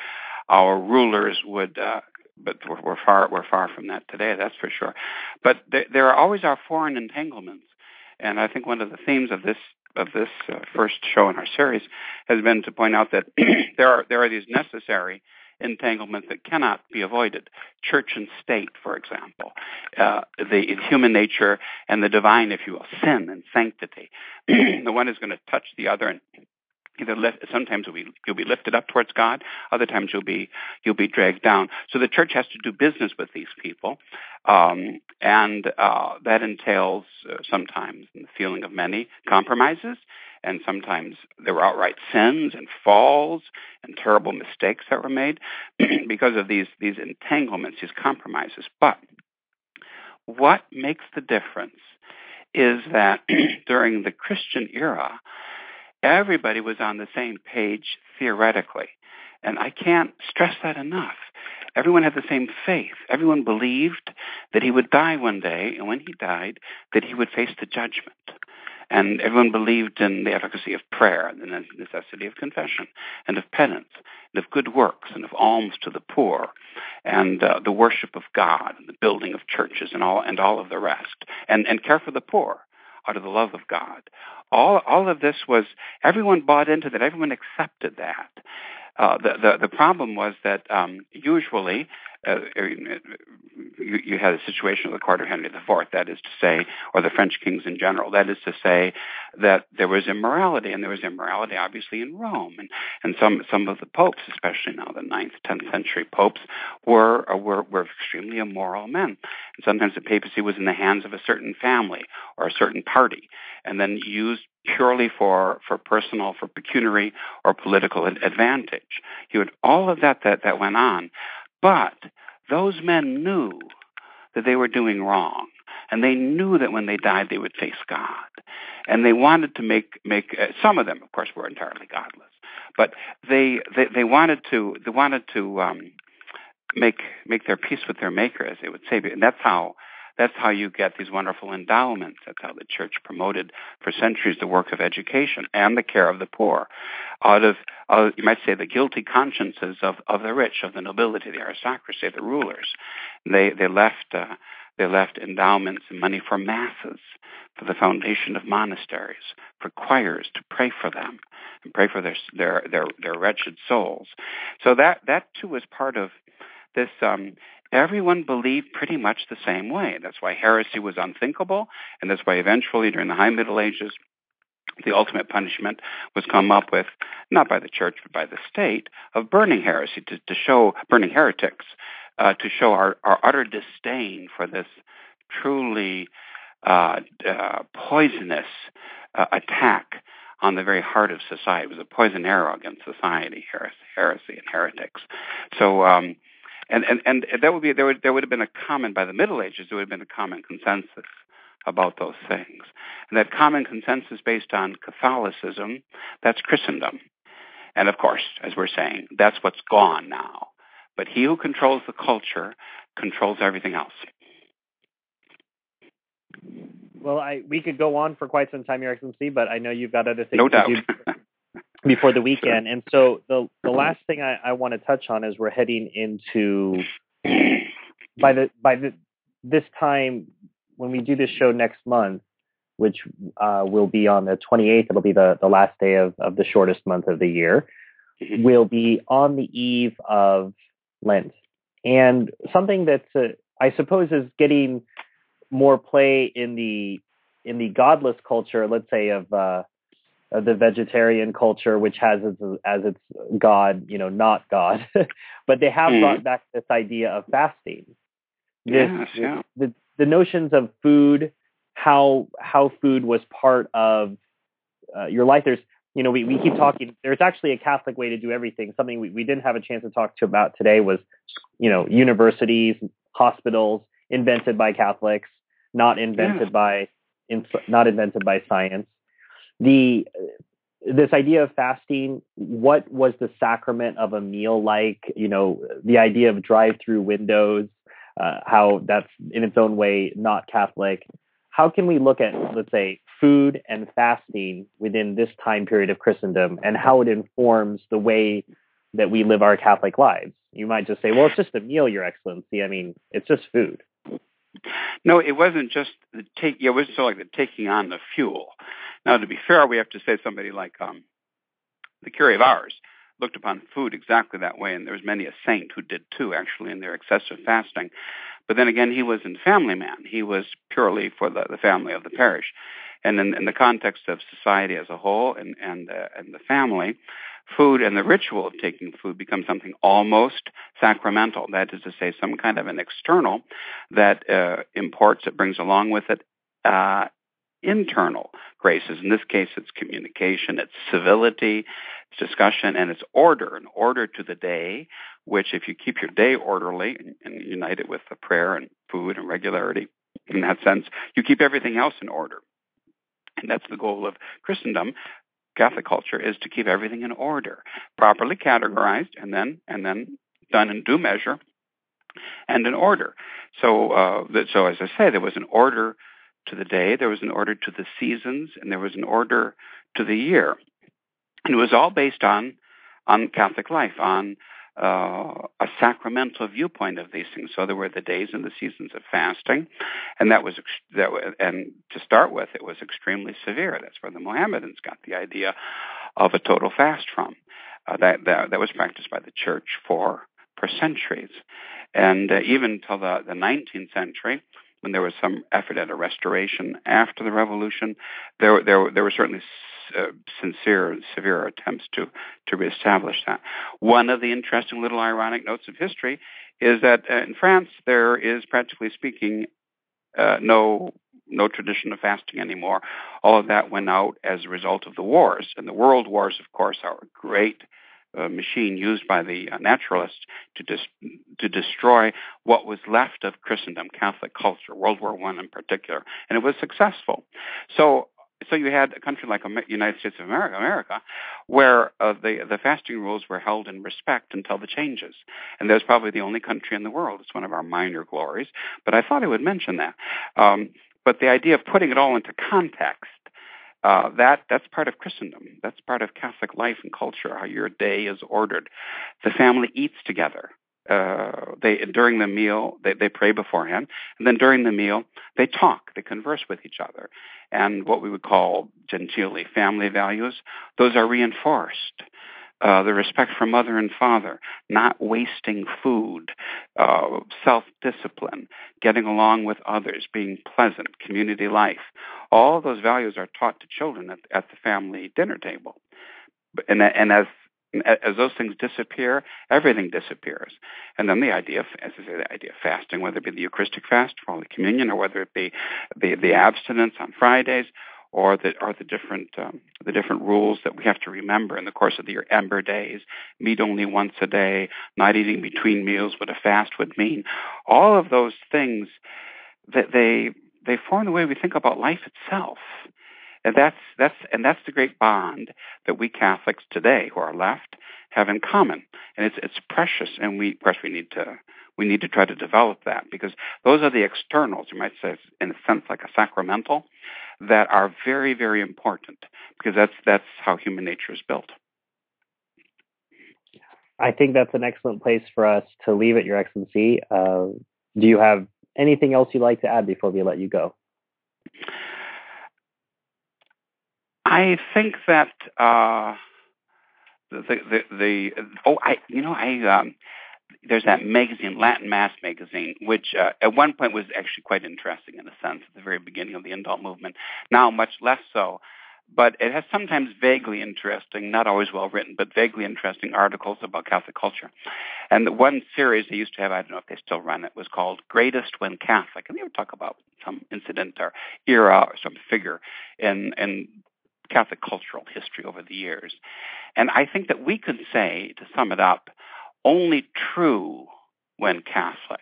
our rulers would. Uh, but we're, we're far we're far from that today. That's for sure. But there, there are always our foreign entanglements, and I think one of the themes of this of this uh, first show in our series has been to point out that there are there are these necessary entanglements that cannot be avoided. Church and state, for example, uh, the human nature and the divine, if you will, sin and sanctity. the one is going to touch the other and either lift, sometimes you'll be, you'll be lifted up towards God, other times you'll be you'll be dragged down. So the church has to do business with these people, um, and uh, that entails uh, sometimes, in the feeling of many, compromises and sometimes there were outright sins and falls and terrible mistakes that were made because of these these entanglements, these compromises. But what makes the difference is that during the Christian era, everybody was on the same page theoretically. And I can't stress that enough. Everyone had the same faith. Everyone believed that he would die one day, and when he died, that he would face the judgment. And everyone believed in the efficacy of prayer and the necessity of confession and of penance and of good works and of alms to the poor and uh, the worship of God and the building of churches and all and all of the rest and and care for the poor out of the love of God. All all of this was everyone bought into that. Everyone accepted that. Uh, the, the the problem was that um, usually uh, you, you had a situation of the court of Henry IV, that is to say, or the French kings in general, that is to say, that there was immorality, and there was immorality obviously in Rome, and and some some of the popes, especially now the ninth, tenth century popes, were uh, were were extremely immoral men, and sometimes the papacy was in the hands of a certain family or a certain party, and then used purely for for personal, for pecuniary or political advantage. You had all of that that that went on, but those men knew that they were doing wrong. And they knew that when they died, they would face God. And they wanted to make, make uh, some of them, of course, were entirely godless. But they, they, they wanted to, they wanted to, um, make, make their peace with their maker, as they would say. And that's how, that's how you get these wonderful endowments. That's how the church promoted for centuries the work of education and the care of the poor. Out of, uh, you might say, the guilty consciences of, of the rich, of the nobility, the aristocracy, the rulers. They, they left, uh, they left endowments and money for masses, for the foundation of monasteries, for choirs to pray for them and pray for their, their, their, their wretched souls. So that, that too was part of this um, everyone believed pretty much the same way. That's why heresy was unthinkable, and that's why eventually during the High Middle Ages, the ultimate punishment was come up with, not by the church, but by the state, of burning heresy, to, to show, burning heretics, uh, to show our, our utter disdain for this truly uh, uh, poisonous uh, attack on the very heart of society. It was a poison arrow against society, heresy, heresy and heretics. So um, and and and that would be there would there would have been a common by the Middle Ages there would have been a common consensus about those things, and that common consensus based on Catholicism that's Christendom, and of course, as we're saying, that's what's gone now. But he who controls the culture controls everything else. Well, I we could go on for quite some time, Your Excellency, but I know you've got other things no to doubt. before the weekend. And so the the last thing I, I want to touch on is we're heading into by the by the this time when we do this show next month, which uh, will be on the 28th, it'll be the, the last day of, of the shortest month of the year, Mhm. will be on the eve of Lent. And something that uh, I suppose is getting more play in the in the godless culture, let's say of uh, of the vegetarian culture, which has as, as its God, you know, not God, but they have Mhm. brought back this idea of fasting. This, Yes, yeah. the the notions of food, how how food was part of uh, your life. There's you know we, we keep talking. There's actually a Catholic way to do everything. Something we, we didn't have a chance to talk to about today was you know universities, hospitals invented by Catholics, not invented yeah. by not invented by science. The this idea of fasting, what was the sacrament of a meal like? You know, the idea of drive-through windows, uh, how that's in its own way not Catholic. How can we look at, let's say, food and fasting within this time period of Christendom and how it informs the way that we live our Catholic lives? You might just say, well, it's just a meal, Your Excellency. I mean, it's just food. No, it wasn't just the take. It wasn't so like the taking on the fuel. Now, to be fair, we have to say somebody like um, the Curé of Ars looked upon food exactly that way, and there was many a saint who did too, actually, in their excessive fasting. But then again, he was a family man. He was purely for the, the family of the parish. And in, in the context of society as a whole and, and, uh, and the family, food and the ritual of taking food becomes something almost sacramental. That is to say, some kind of an external that uh, imports, it brings along with it uh, internal graces. In this case, it's communication, it's civility, it's discussion, and it's order, an order to the day, which if you keep your day orderly and, and unite it with the prayer and food and regularity, in that sense, you keep everything else in order. And that's the goal of Christendom, Catholic culture, is to keep everything in order, properly categorized, and then and then done in due measure and in order. So, uh, that, so as I say, there was an order to the day, there was an order to the seasons, and there was an order to the year. And it was all based on on Catholic life, on uh, a sacramental viewpoint of these things. So there were the days and the seasons of fasting, and that was that. Was, and to start with, it was extremely severe. That's where the Mohammedans got the idea of a total fast from. Uh, that, that that was practiced by the church for for centuries, and uh, even till the the 19th century, when there was some effort at a restoration after the revolution, there there there were certainly uh, sincere and severe attempts to to reestablish that. One of the interesting little ironic notes of history is that uh, in France there is practically speaking uh, no no tradition of fasting anymore. All of that went out as a result of the wars, and the world wars, of course, are a great uh, machine used by the uh, naturalists to dis- to destroy what was left of Christendom, Catholic culture, World War One in particular, and it was successful. So. So you had a country like United States of America, America, where uh, the the fasting rules were held in respect until the changes, and that was probably the only country in the world. It's one of our minor glories, but I thought I would mention that. Um, but the idea of putting it all into context uh, that that's part of Christendom. That's part of Catholic life and culture. How your day is ordered. The family eats together. Uh, they during the meal they, they pray beforehand, and then during the meal they talk, they converse with each other, and what we would call genteelly family values. Those are reinforced uh, the respect for mother and father, not wasting food, uh, self discipline, getting along with others, being pleasant, community life. All those values are taught to children at, at the family dinner table. And, and as as those things disappear, everything disappears. And then the idea, of, as I say, the idea of fasting, whether it be the Eucharistic fast for Holy Communion, or whether it be the, the abstinence on Fridays, or the or the different um, the different rules that we have to remember in the course of the year. Ember days, meat only once a day, not eating between meals, what a fast would mean. All of those things that they they form the way we think about life itself. And that's that's and that's the great bond that we Catholics today who are left have in common. And it's it's precious and we of course we need to we need to try to develop that because those are the externals, you might say in a sense like a sacramental that are very, very important because that's that's how human nature is built. I think that's an excellent place for us to leave it, Your Excellency. Uh, do you have anything else you'd like to add before we let you go? I think that uh, the, the, the oh I you know I um, there's that magazine, Latin Mass magazine, which uh, at one point was actually quite interesting in a sense at the very beginning of the indult movement. Now, much less so. But it has sometimes vaguely interesting, not always well written, but vaguely interesting articles about Catholic culture. And the one series they used to have, I don't know if they still run it, was called Greatest When Catholic. And they would talk about some incident or era or some figure in, in Catholic cultural history over the years. And I think that we could say, to sum it up, only true when Catholic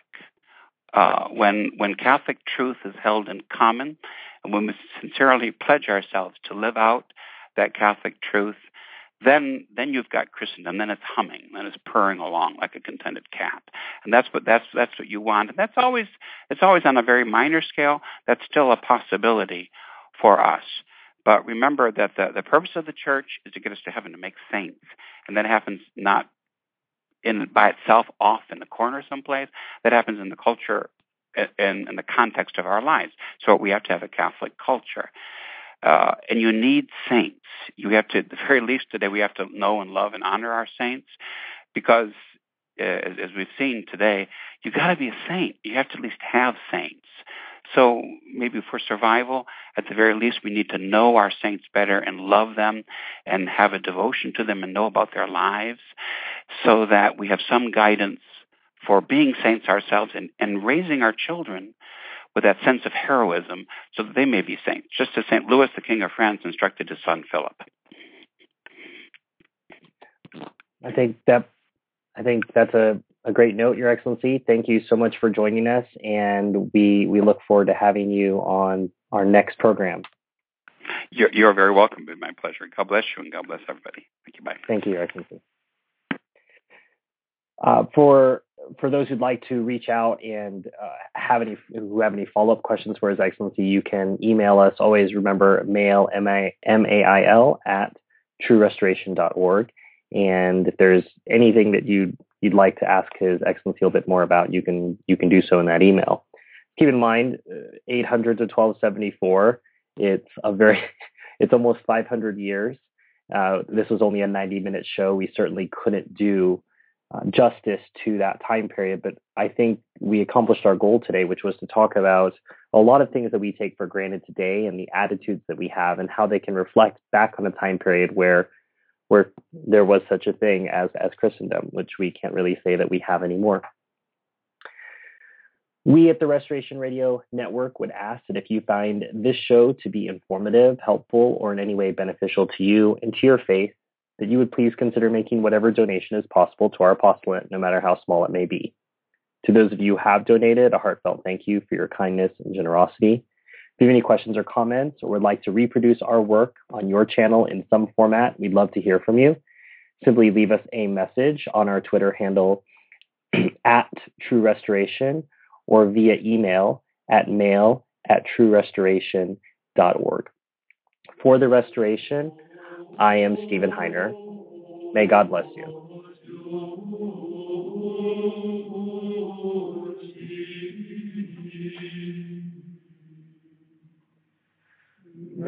uh, when when Catholic truth is held in common, and when we sincerely pledge ourselves to live out that Catholic truth, then then you've got Christendom. Then it's humming, then it's purring along like a contented cat, and that's what that's that's what you want. And that's always it's always on a very minor scale. That's still a possibility for us. But remember that the, the purpose of the church is to get us to heaven to make saints, and that happens not in by itself off in the corner someplace. That happens in the culture in, in the context of our lives. So we have to have a Catholic culture. Uh, and you need saints. You have to, at the very least today, we have to know and love and honor our saints because, uh, as, as we've seen today, you've got to be a saint. You have to at least have saints. So maybe for survival, at the very least, we need to know our saints better and love them and have a devotion to them and know about their lives so that we have some guidance for being saints ourselves and, and raising our children with that sense of heroism so that they may be saints, just as St. Louis, the King of France, instructed his son Philip. I think that I think that's a, a great note, Your Excellency. Thank you so much for joining us, and we we look forward to having you on our next program. You're, you're very welcome. It's my pleasure. God bless you, and God bless everybody. Thank you. Bye. Thank you, Your Excellency. Uh, for for those who'd like to reach out and uh, have any who have any follow up questions for His Excellency, you can email us. Always remember mail m a m a i l at truerestoration.org. And if there's anything that you you'd like to ask His Excellency a bit more about, you can you can do so in that email. Keep in mind, uh, 800 to 1274. It's a very it's almost 500 years. Uh, this was only a 90 minute show. We certainly couldn't do uh, justice to that time period. But I think we accomplished our goal today, which was to talk about a lot of things that we take for granted today and the attitudes that we have and how they can reflect back on a time period where where there was such a thing as as Christendom, which we can't really say that we have anymore. We at the Restoration Radio Network would ask that if you find this show to be informative, helpful, or in any way beneficial to you and to your faith, that you would please consider making whatever donation is possible to our apostolate, no matter how small it may be. To those of you who have donated, a heartfelt thank you for your kindness and generosity. If you have any questions or comments or would like to reproduce our work on your channel in some format, we'd love to hear from you. Simply leave us a message on our Twitter handle at True Restoration or via email at mail at truerestoration.org. For the restoration, I am Stephen Heiner. May God bless you.